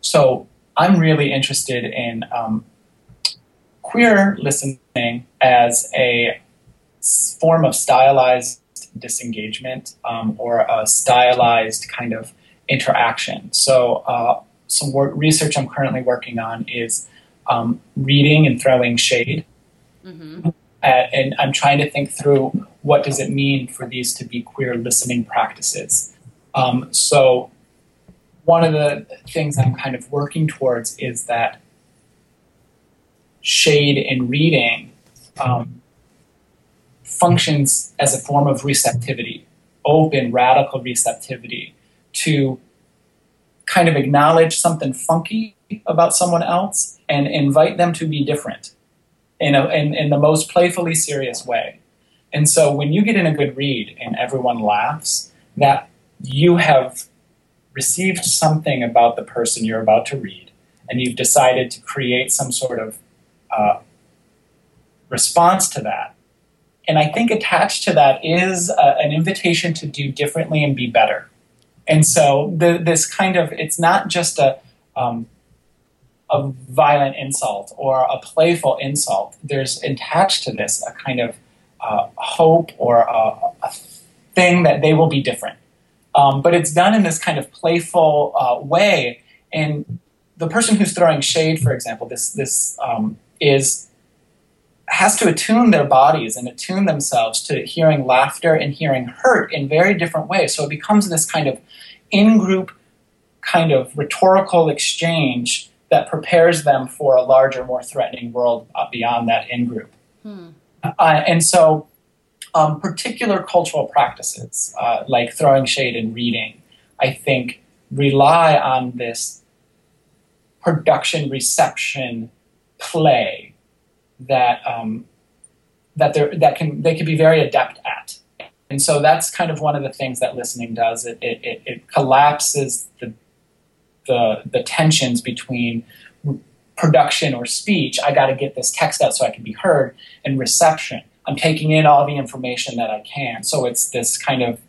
so I'm really interested in um, queer listening as a form of stylized disengagement um, or a stylized kind of interaction. So, uh, some work, research I'm currently working on is um, reading and throwing shade. Mm-hmm. Uh, and I'm trying to think through what does it mean for these to be queer listening practices. Um, so one of the things I'm kind of working towards is that shade in reading um, functions as a form of receptivity, open, radical receptivity to kind of acknowledge something funky about someone else and invite them to be different in, a, in, in the most playfully serious way. And so when you get in a good read and everyone laughs, that you have received something about the person you're about to read, and you've decided to create some sort of uh, response to that. And I think attached to that is a, uh, an invitation to do differently and be better. And so the, this kind of, it's not just a, um, a violent insult or a playful insult. There's attached to this a kind of uh, hope or a, a, thing that they will be different. Um, but it's done in this kind of playful uh, way. And the person who's throwing shade, for example, this this um, is has to attune their bodies and attune themselves to hearing laughter and hearing hurt in very different ways. So it becomes this kind of in-group kind of rhetorical exchange that prepares them for a larger, more threatening world beyond that in-group. Hmm. Uh, and so um, particular cultural practices, uh, like throwing shade and reading, I think rely on this production reception play that um, that they that can they can be very adept at. And so that's kind of one of the things that listening does. It, it, it collapses the, the, the tensions between production or speech. I got to get this text out so I can be heard, and reception. I'm taking in all the information that I can. So it's this kind of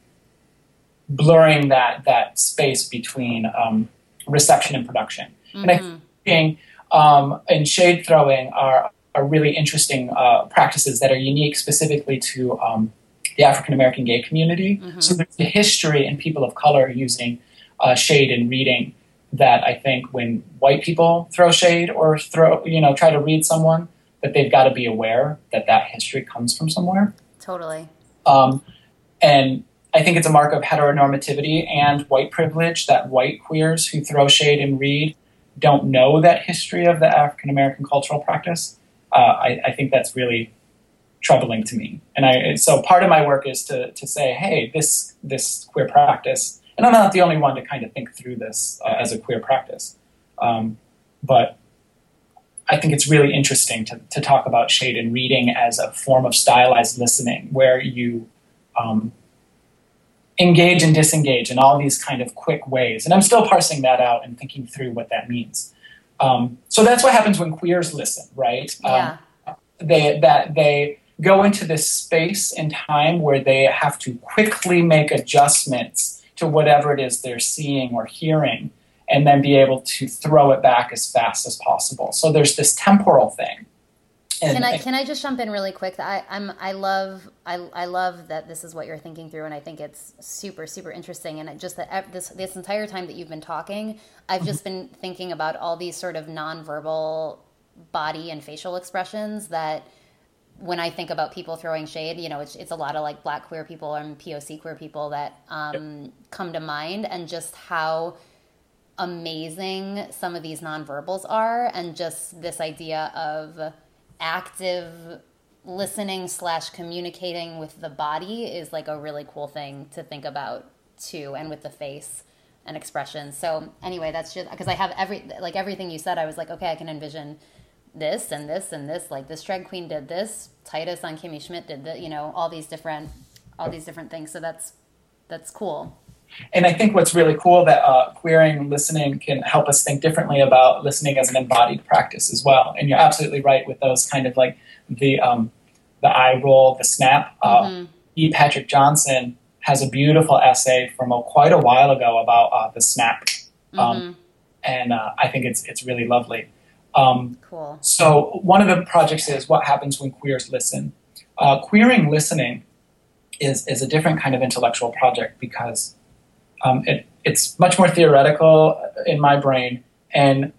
blurring that that space between um, reception and production. Mm-hmm. And I mm-hmm. think um, and shade throwing are are really interesting uh, practices that are unique specifically to um, the African American gay community. Mm-hmm. So there's a history and people of color using uh, shade and reading that I think when white people throw shade or throw you know try to read someone that they've got to be aware that that history comes from somewhere. Totally. Um, and I think it's a mark of heteronormativity and white privilege that white queers who throw shade and read don't know that history of the African American cultural practice. Uh, I, I, think that's really troubling to me. And I, so part of my work is to, to say, hey, this, this queer practice, and I'm not the only one to kind of think through this uh, as a queer practice, um, but I think it's really interesting to, to talk about shade and reading as a form of stylized listening where you um, engage and disengage in all these kind of quick ways. And I'm still parsing that out and thinking through what that means. Um, so that's what happens when queers listen, right? Yeah. Um, they that they go into this space and time where they have to quickly make adjustments to whatever it is they're seeing or hearing and then be able to throw it back as fast as possible. So there's this temporal thing. And can I can I just jump in really quick? I I'm I love I, I love that this is what you're thinking through, and I think it's super super interesting. And just that this this entire time that you've been talking, I've just been thinking about all these sort of nonverbal body and facial expressions that when I think about people throwing shade, you know, it's, it's a lot of like black queer people and POC queer people that um, yep. come to mind, and just how amazing some of these nonverbals are, and just this idea of active listening slash communicating with the body is like a really cool thing to think about too, and with the face and expression. So anyway, that's just because I have every like everything you said. I was like, okay, I can envision this and this and this like this drag queen did this titus on kimmy schmidt did the you know all these different all these different things so that's that's cool and i think what's really cool that uh, queering listening can help us think differently about listening as an embodied practice as well and you're absolutely right with those kind of like the um, the eye roll the snap uh, mm-hmm. e patrick johnson has a beautiful essay from a, quite a while ago about uh, the snap um, mm-hmm. and uh, i think it's it's really lovely um, cool. So one of the projects is what happens when queers listen. Uh, queering listening is is a different kind of intellectual project because um, it, it's much more theoretical in my brain and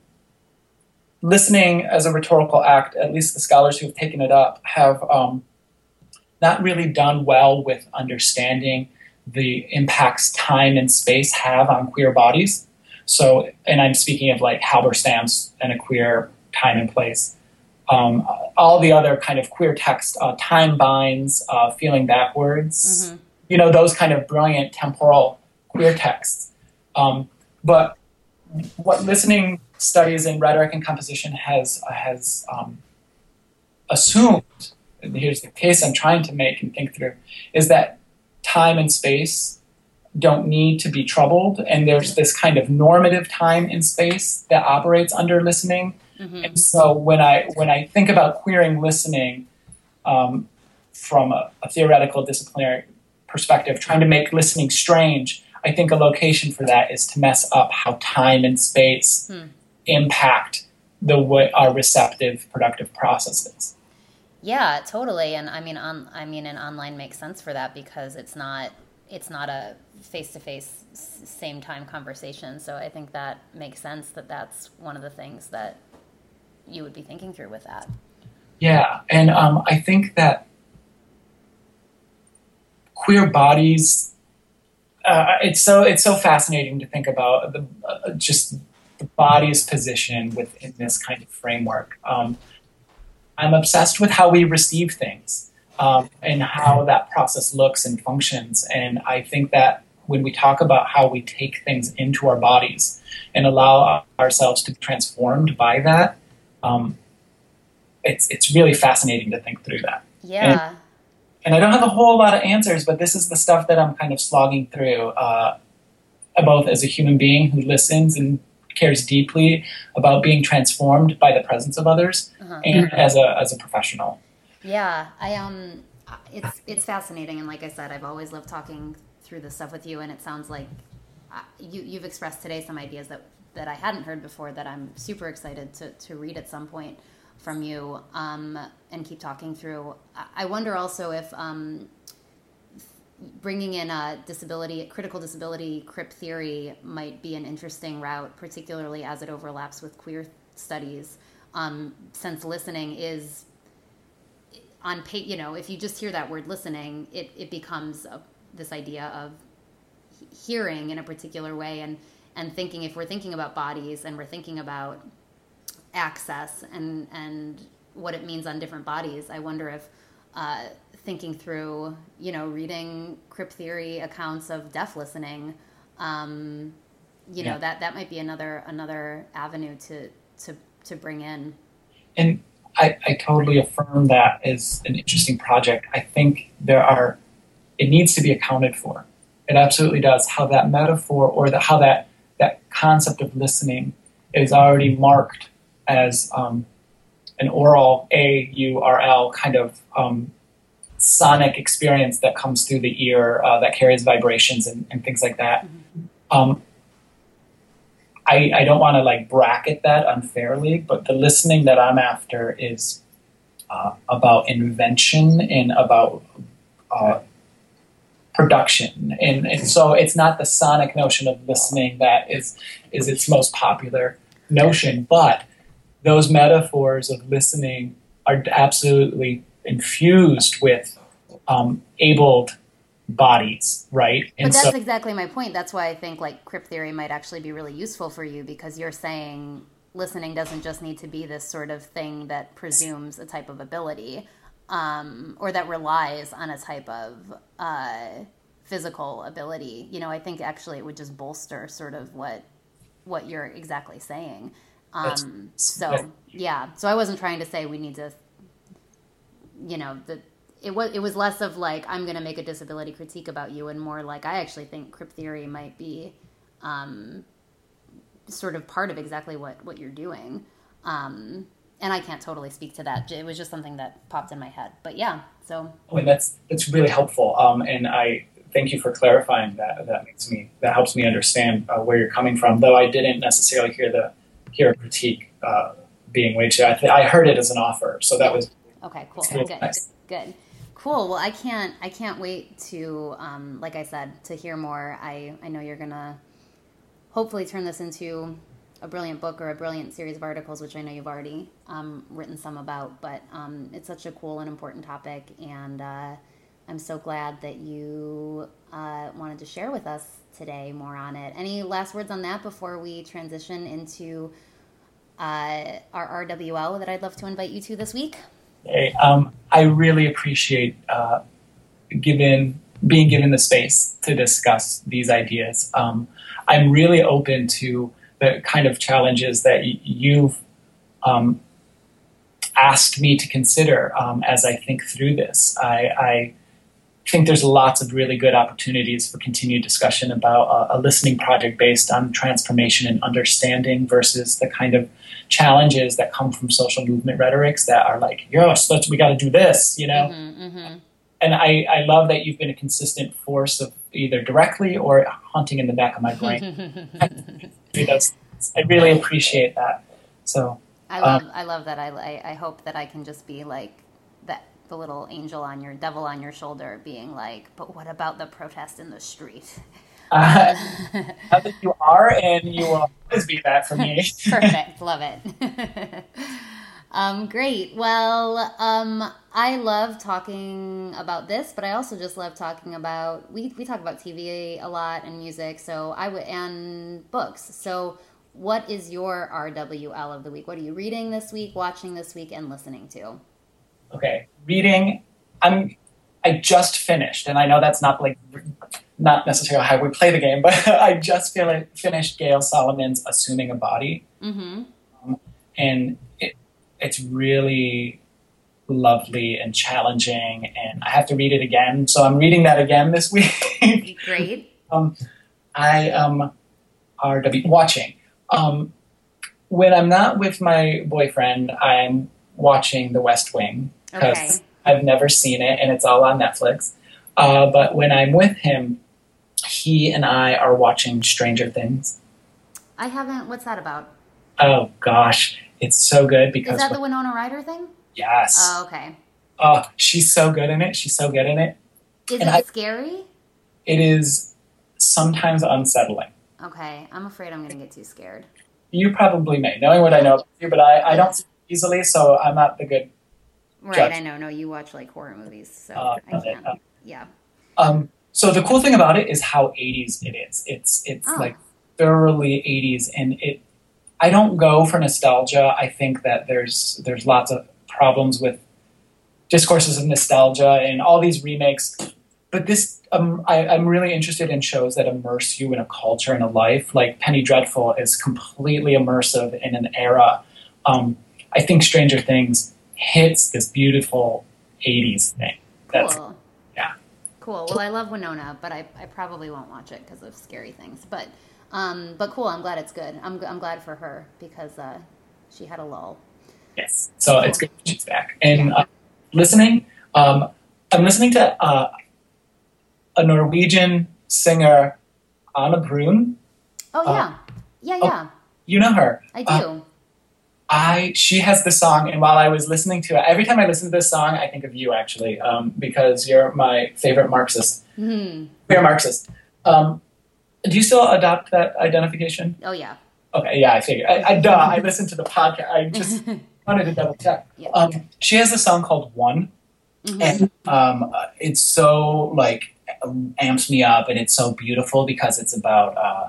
listening as a rhetorical act. At least the scholars who have taken it up have um, not really done well with understanding the impacts time and space have on queer bodies. So, and I'm speaking of like Halberstam's and a queer time and place. Um, all the other kind of queer text, uh, time binds, uh, feeling backwards, mm-hmm. you know, those kind of brilliant temporal queer texts. Um, but what listening studies in rhetoric and composition has uh, has um, assumed, and here's the case I'm trying to make and think through, is that time and space don't need to be troubled. And there's this kind of normative time and space that operates under listening. Mm-hmm. And so when I when I think about queering listening um, from a, a, theoretical disciplinary perspective, trying to make listening strange, I think a location for that is to mess up how time and space hmm. impact the way our receptive productive processes. Yeah, totally. And I mean, on, I mean, and online makes sense for that because it's not it's not a face to face same time conversation. So I think that makes sense that that's one of the things that you would be thinking through with that. Yeah, and um, I think that queer bodies. Uh, it's so it's so fascinating to think about the uh, just the body's position within this kind of framework. Um, I'm obsessed with how we receive things um, and how that process looks and functions. And I think that when we talk about how we take things into our bodies and allow ourselves to be transformed by that, um, it's it's really fascinating to think through that. Yeah. And, and, I don't have a whole lot of answers, but this is the stuff that I'm kind of slogging through, uh, both as a human being who listens and cares deeply about being transformed by the presence of others, uh-huh. and as a as a professional. Yeah, I um, it's it's fascinating, and like I said, I've always loved talking through this stuff with you, and it sounds like uh, you you've expressed today some ideas that that I hadn't heard before that I'm super excited to to read at some point from you um, and keep talking through. I wonder also if um, bringing in a disability, critical disability crip theory might be an interesting route, particularly as it overlaps with queer studies, um, since listening is on pay, you know, if you just hear that word listening, it, it becomes a, this idea of hearing in a particular way and, and thinking if we're thinking about bodies and we're thinking about access and, and what it means on different bodies, I wonder if uh, thinking through, you know, reading crip theory accounts of deaf listening, um, you know, that, that might be another, another avenue to, to, to bring in. And I, I totally affirm that as an interesting project. I think there are, it needs to be accounted for. It absolutely does. How that metaphor or the, how that, that concept of listening is already marked as um, an aural A U R L kind of um, sonic experience that comes through the ear uh, that carries vibrations and, and things like that. Mm-hmm. Um, I, I don't want to like bracket that unfairly, but the listening that I'm after is uh, about invention and about uh, production, and, and so it's not the sonic notion of listening that is is its most popular notion, but those metaphors of listening are absolutely infused with um, abled bodies, right? And but that's so, exactly my point. That's why I think like crip theory might actually be really useful for you because you're saying listening doesn't just need to be this sort of thing that presumes a type of ability um, or that relies on a type of uh, physical ability. You know, I think actually it would just bolster sort of what what you're exactly saying. Um, so yeah, so I wasn't trying to say we need to, you know, the it was it was less of like I'm going to make a disability critique about you, and more like I actually think crip theory might be um, sort of part of exactly what what you're doing. Um, and I can't totally speak to that. It was just something that popped in my head. But yeah, so. Oh, and that's that's really helpful. Um, and I thank you for clarifying that. That makes me that helps me understand uh, where you're coming from. Though I didn't necessarily hear the hear a critique uh, being way too. I, th- I heard it as an offer, so that was okay. Cool. Really good. Nice. Good. Cool. Well, I can't. I can't wait to, um, like I said, to hear more. I I know you're gonna hopefully turn this into a brilliant book or a brilliant series of articles, which I know you've already um, written some about. But um, it's such a cool and important topic, and uh, I'm so glad that you uh, wanted to share with us today more on it. Any last words on that before we transition into uh, our RWL that I'd love to invite you to this week? Hey, um, I really appreciate uh, given being given the space to discuss these ideas. Um, I'm really open to the kind of challenges that y- you've um, asked me to consider um, as I think through this. I, I, think there's lots of really good opportunities for continued discussion about a, a listening project based on transformation and understanding versus the kind of challenges that come from social movement rhetorics that are like, yes, we got to do this, you know? Mm-hmm, mm-hmm. And I, I love that you've been a consistent force of either directly or haunting in the back of my brain. I really appreciate that. So I love, um, I love that. I, I hope that I can just be like the little angel on your devil on your shoulder being like, but what about the protest in the street? Uh, that you are, and you will always be that for me. Perfect. Love it. um, great. Well, um, I love talking about this, but I also just love talking about we we talk about TV a lot and music. So I would and books. So what is your RWL of the week? What are you reading this week, watching this week, and listening to? Okay, reading. I'm. I just finished, and I know that's not like not necessarily how we play the game, but I just feel like finished Gayle Salamon's "Assuming a Body," mm-hmm. um, and it, it's really lovely and challenging. And I have to read it again, so I'm reading that again this week. Great. um, I am RW watching. Um, when I'm not with my boyfriend, I'm watching The West Wing because okay. I've never seen it, and it's all on Netflix. Uh, but when I'm with him, he and I are watching Stranger Things. I haven't. What's that about? Oh gosh, it's so good because is that the Winona Ryder thing? Yes. Oh, okay. Oh, she's so good in it. She's so good in it. Is and it I, scary? It is sometimes unsettling. Okay, I'm afraid I'm going to get too scared. You probably may, knowing what I know about you, but I, I don't easily, so I'm not the good. Right, judge. I know. No, you watch like horror movies, so uh, I can't. Uh, yeah. Um, so the cool thing about it is how 80s it is. It's it's oh. like thoroughly 80s, and it. I don't go for nostalgia. I think that there's there's lots of problems with discourses of nostalgia and all these remakes. But this, um, I, I'm really interested in shows that immerse you in a culture and a life. Like Penny Dreadful is completely immersive in an era. Um, I think Stranger Things hits this beautiful 80s thing. That's cool Yeah. cool. Well, I love Winona, but I, I probably won't watch it because of scary things. But um, but cool. I'm glad it's good. I'm I'm glad for her because uh, she had a lull. Yes. So cool. it's good she's back and yeah. uh, listening. Um, I'm listening to uh, a Norwegian singer, Ane Brun. Oh yeah, yeah, yeah. You know her. I do. I she has the song, and while I was listening to it, every time I listen to this song, I think of you actually, um, because you're my favorite Marxist. hmm You're a Marxist. Um, do you still adopt that identification? Oh yeah. Okay, yeah, I figured. I, I duh, I listened to the podcast. I just wanted to double check. Yeah. Um, she has a song called One, Mhm. and um, uh, it's so like amps me up, and it's so beautiful because it's about uh,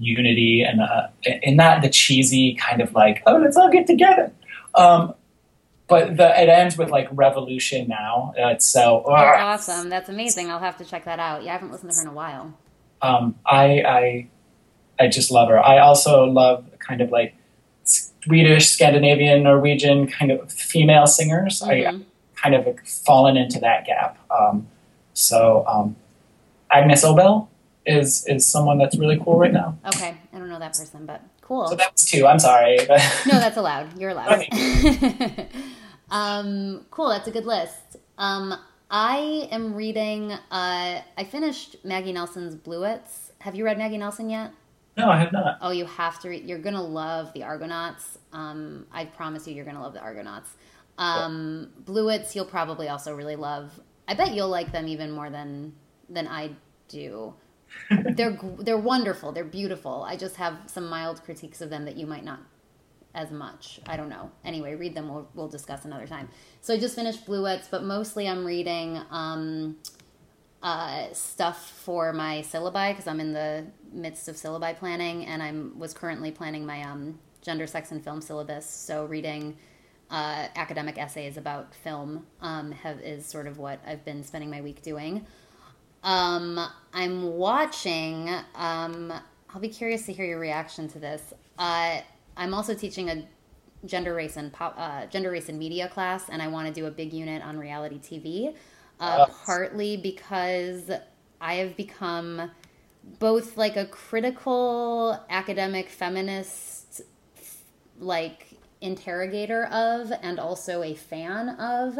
unity and uh, and not the cheesy kind of like oh let's all get together. Um, but the, it ends with like revolution now. Uh, it's so That's awesome. That's amazing. I'll have to check that out. Yeah, I haven't listened to her in a while. um, I, I I just love her. I also love kind of like Swedish, Scandinavian, Norwegian kind of female singers. I Mhm. kind of fallen into that gap. Um, so um, Agnes Obel is is someone that's really cool right now. Okay, I don't know that person, but cool. So that was two. I'm sorry. No, that's allowed. You're allowed. um, cool. That's a good list. Um, I am reading. Uh, I finished Maggie Nelson's Bluets. Have you read Maggie Nelson yet? no, I have not. Oh, you have to read. You're gonna love the Argonauts. Um, I promise you, you're gonna love the Argonauts. Um, Bluets, you'll probably also really love. I bet you'll like them even more than than I do. they're they're wonderful. They're beautiful. I just have some mild critiques of them that you might not as much. I don't know. Anyway, read them. We'll we'll discuss another time. So I just finished Bluets, but mostly I'm reading. Um, uh, stuff for my syllabi because I'm in the midst of syllabi planning, and I'm was currently planning my um, gender, sex, and film syllabus. So reading uh, academic essays about film um, have, is sort of what I've been spending my week doing. Um, I'm watching. Um, I'll be curious to hear your reaction to this. Uh, I'm also teaching a gender race and pop, uh, gender race and media class, and I want to do a big unit on reality TV. Uh, partly because I have become both like a critical academic feminist, like interrogator of, and also a fan of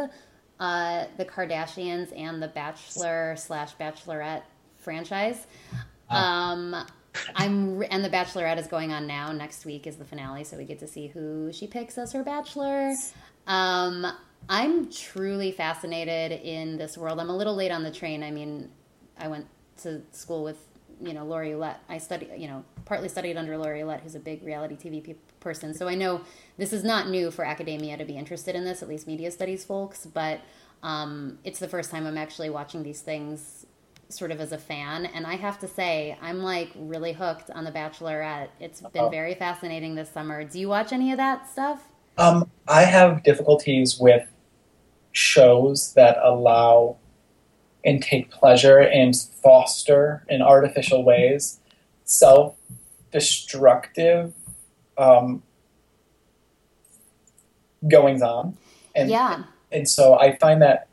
uh, the Kardashians and the Bachelor slash Bachelorette franchise. Um, I'm and the Bachelorette is going on now. Next week is the finale, so we get to see who she picks as her Bachelor. Um, I'm truly fascinated in this world. I'm a little late on the train. I mean, I went to school with you know Laurie Ouellette. I studied you know partly studied under Laurie Ouellette, who's a big reality TV pe- person. So I know this is not new for academia to be interested in this, at least media studies folks. But um, it's the first time I'm actually watching these things sort of as a fan, and I have to say I'm like really hooked on The Bachelorette. It's been very fascinating this summer. Do you watch any of that stuff? Um, I have difficulties with shows that allow and take pleasure and foster in artificial ways self-destructive um, goings on. And, yeah. and so I find that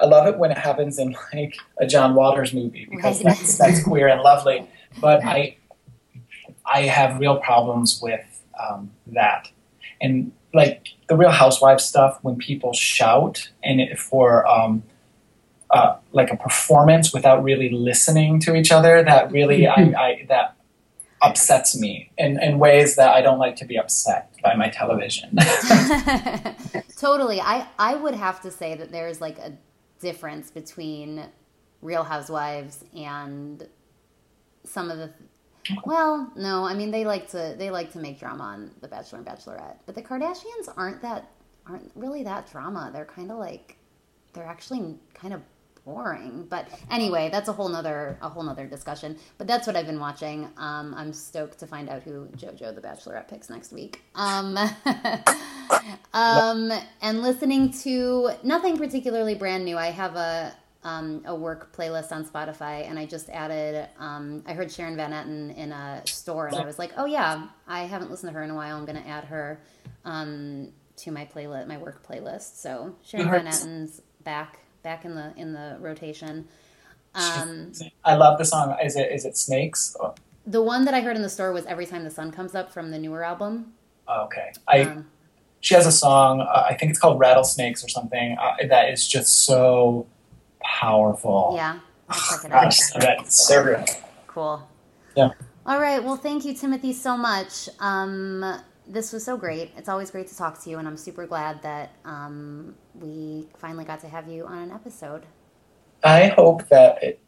I love it when it happens in like a John Waters movie because Right. that's, that's queer and lovely. But I I have real problems with um, that, and like the Real Housewives stuff when people shout and it, for um, uh, like a performance without really listening to each other. That really I, I that upsets me in, in ways that I don't like to be upset by my television. totally. I I would have to say that there's like a difference between Real Housewives and some of the well, no, I mean they like to they like to make drama on The Bachelor and Bachelorette, but the Kardashians aren't that aren't really that drama. They're kind of like they're actually kind of boring. But anyway, that's a whole nother a whole nother discussion. But that's what I've been watching. Um, I'm stoked to find out who JoJo the Bachelorette picks next week. Um, um, and listening to nothing particularly brand new. I have a um, a work playlist on Spotify, and I just added. Um, I heard Sharon Van Etten in a store, and I was like, "Oh yeah, I haven't listened to her in a while. I'm going to add her um, to my playlist, my work playlist." So Sharon Van Etten's back, back in the in the rotation. Um, I love the song. Is it is it Snakes? The one that I heard in the store was "Every Time the Sun Comes Up" from the newer album. okay, I. Um, she has a song uh, i think it's called rattlesnakes or something uh, that is just so powerful. Yeah. Check it out. That's so good. Cool. Yeah. All right. Well, thank you, Timothy, so much. Um, this was so great. It's always great to talk to you, and I'm super glad that um, we finally got to have you on an episode. I hope that. It,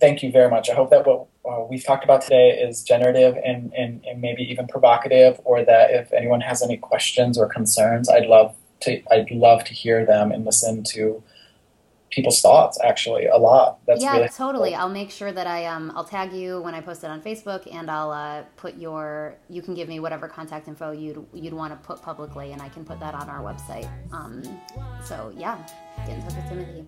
thank you very much. I hope that what uh, we've talked about today is generative and, and, and maybe even provocative, or that if anyone has any questions or concerns, I'd love to. I'd love to hear them and listen to people's thoughts actually a lot. That's yeah really totally. Helpful. i'll make sure that i um i'll tag you when i post it on facebook and i'll uh, put your you can give me whatever contact info you'd you'd want to put publicly and i can put that on our website. Um so yeah get in touch with timothy.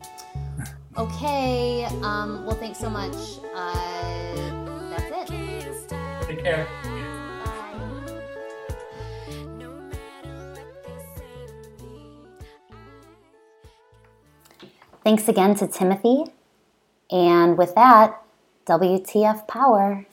Okay um well thanks so much. Uh that's it. Take care Thanks again to Timothy. And with that, WTF Power.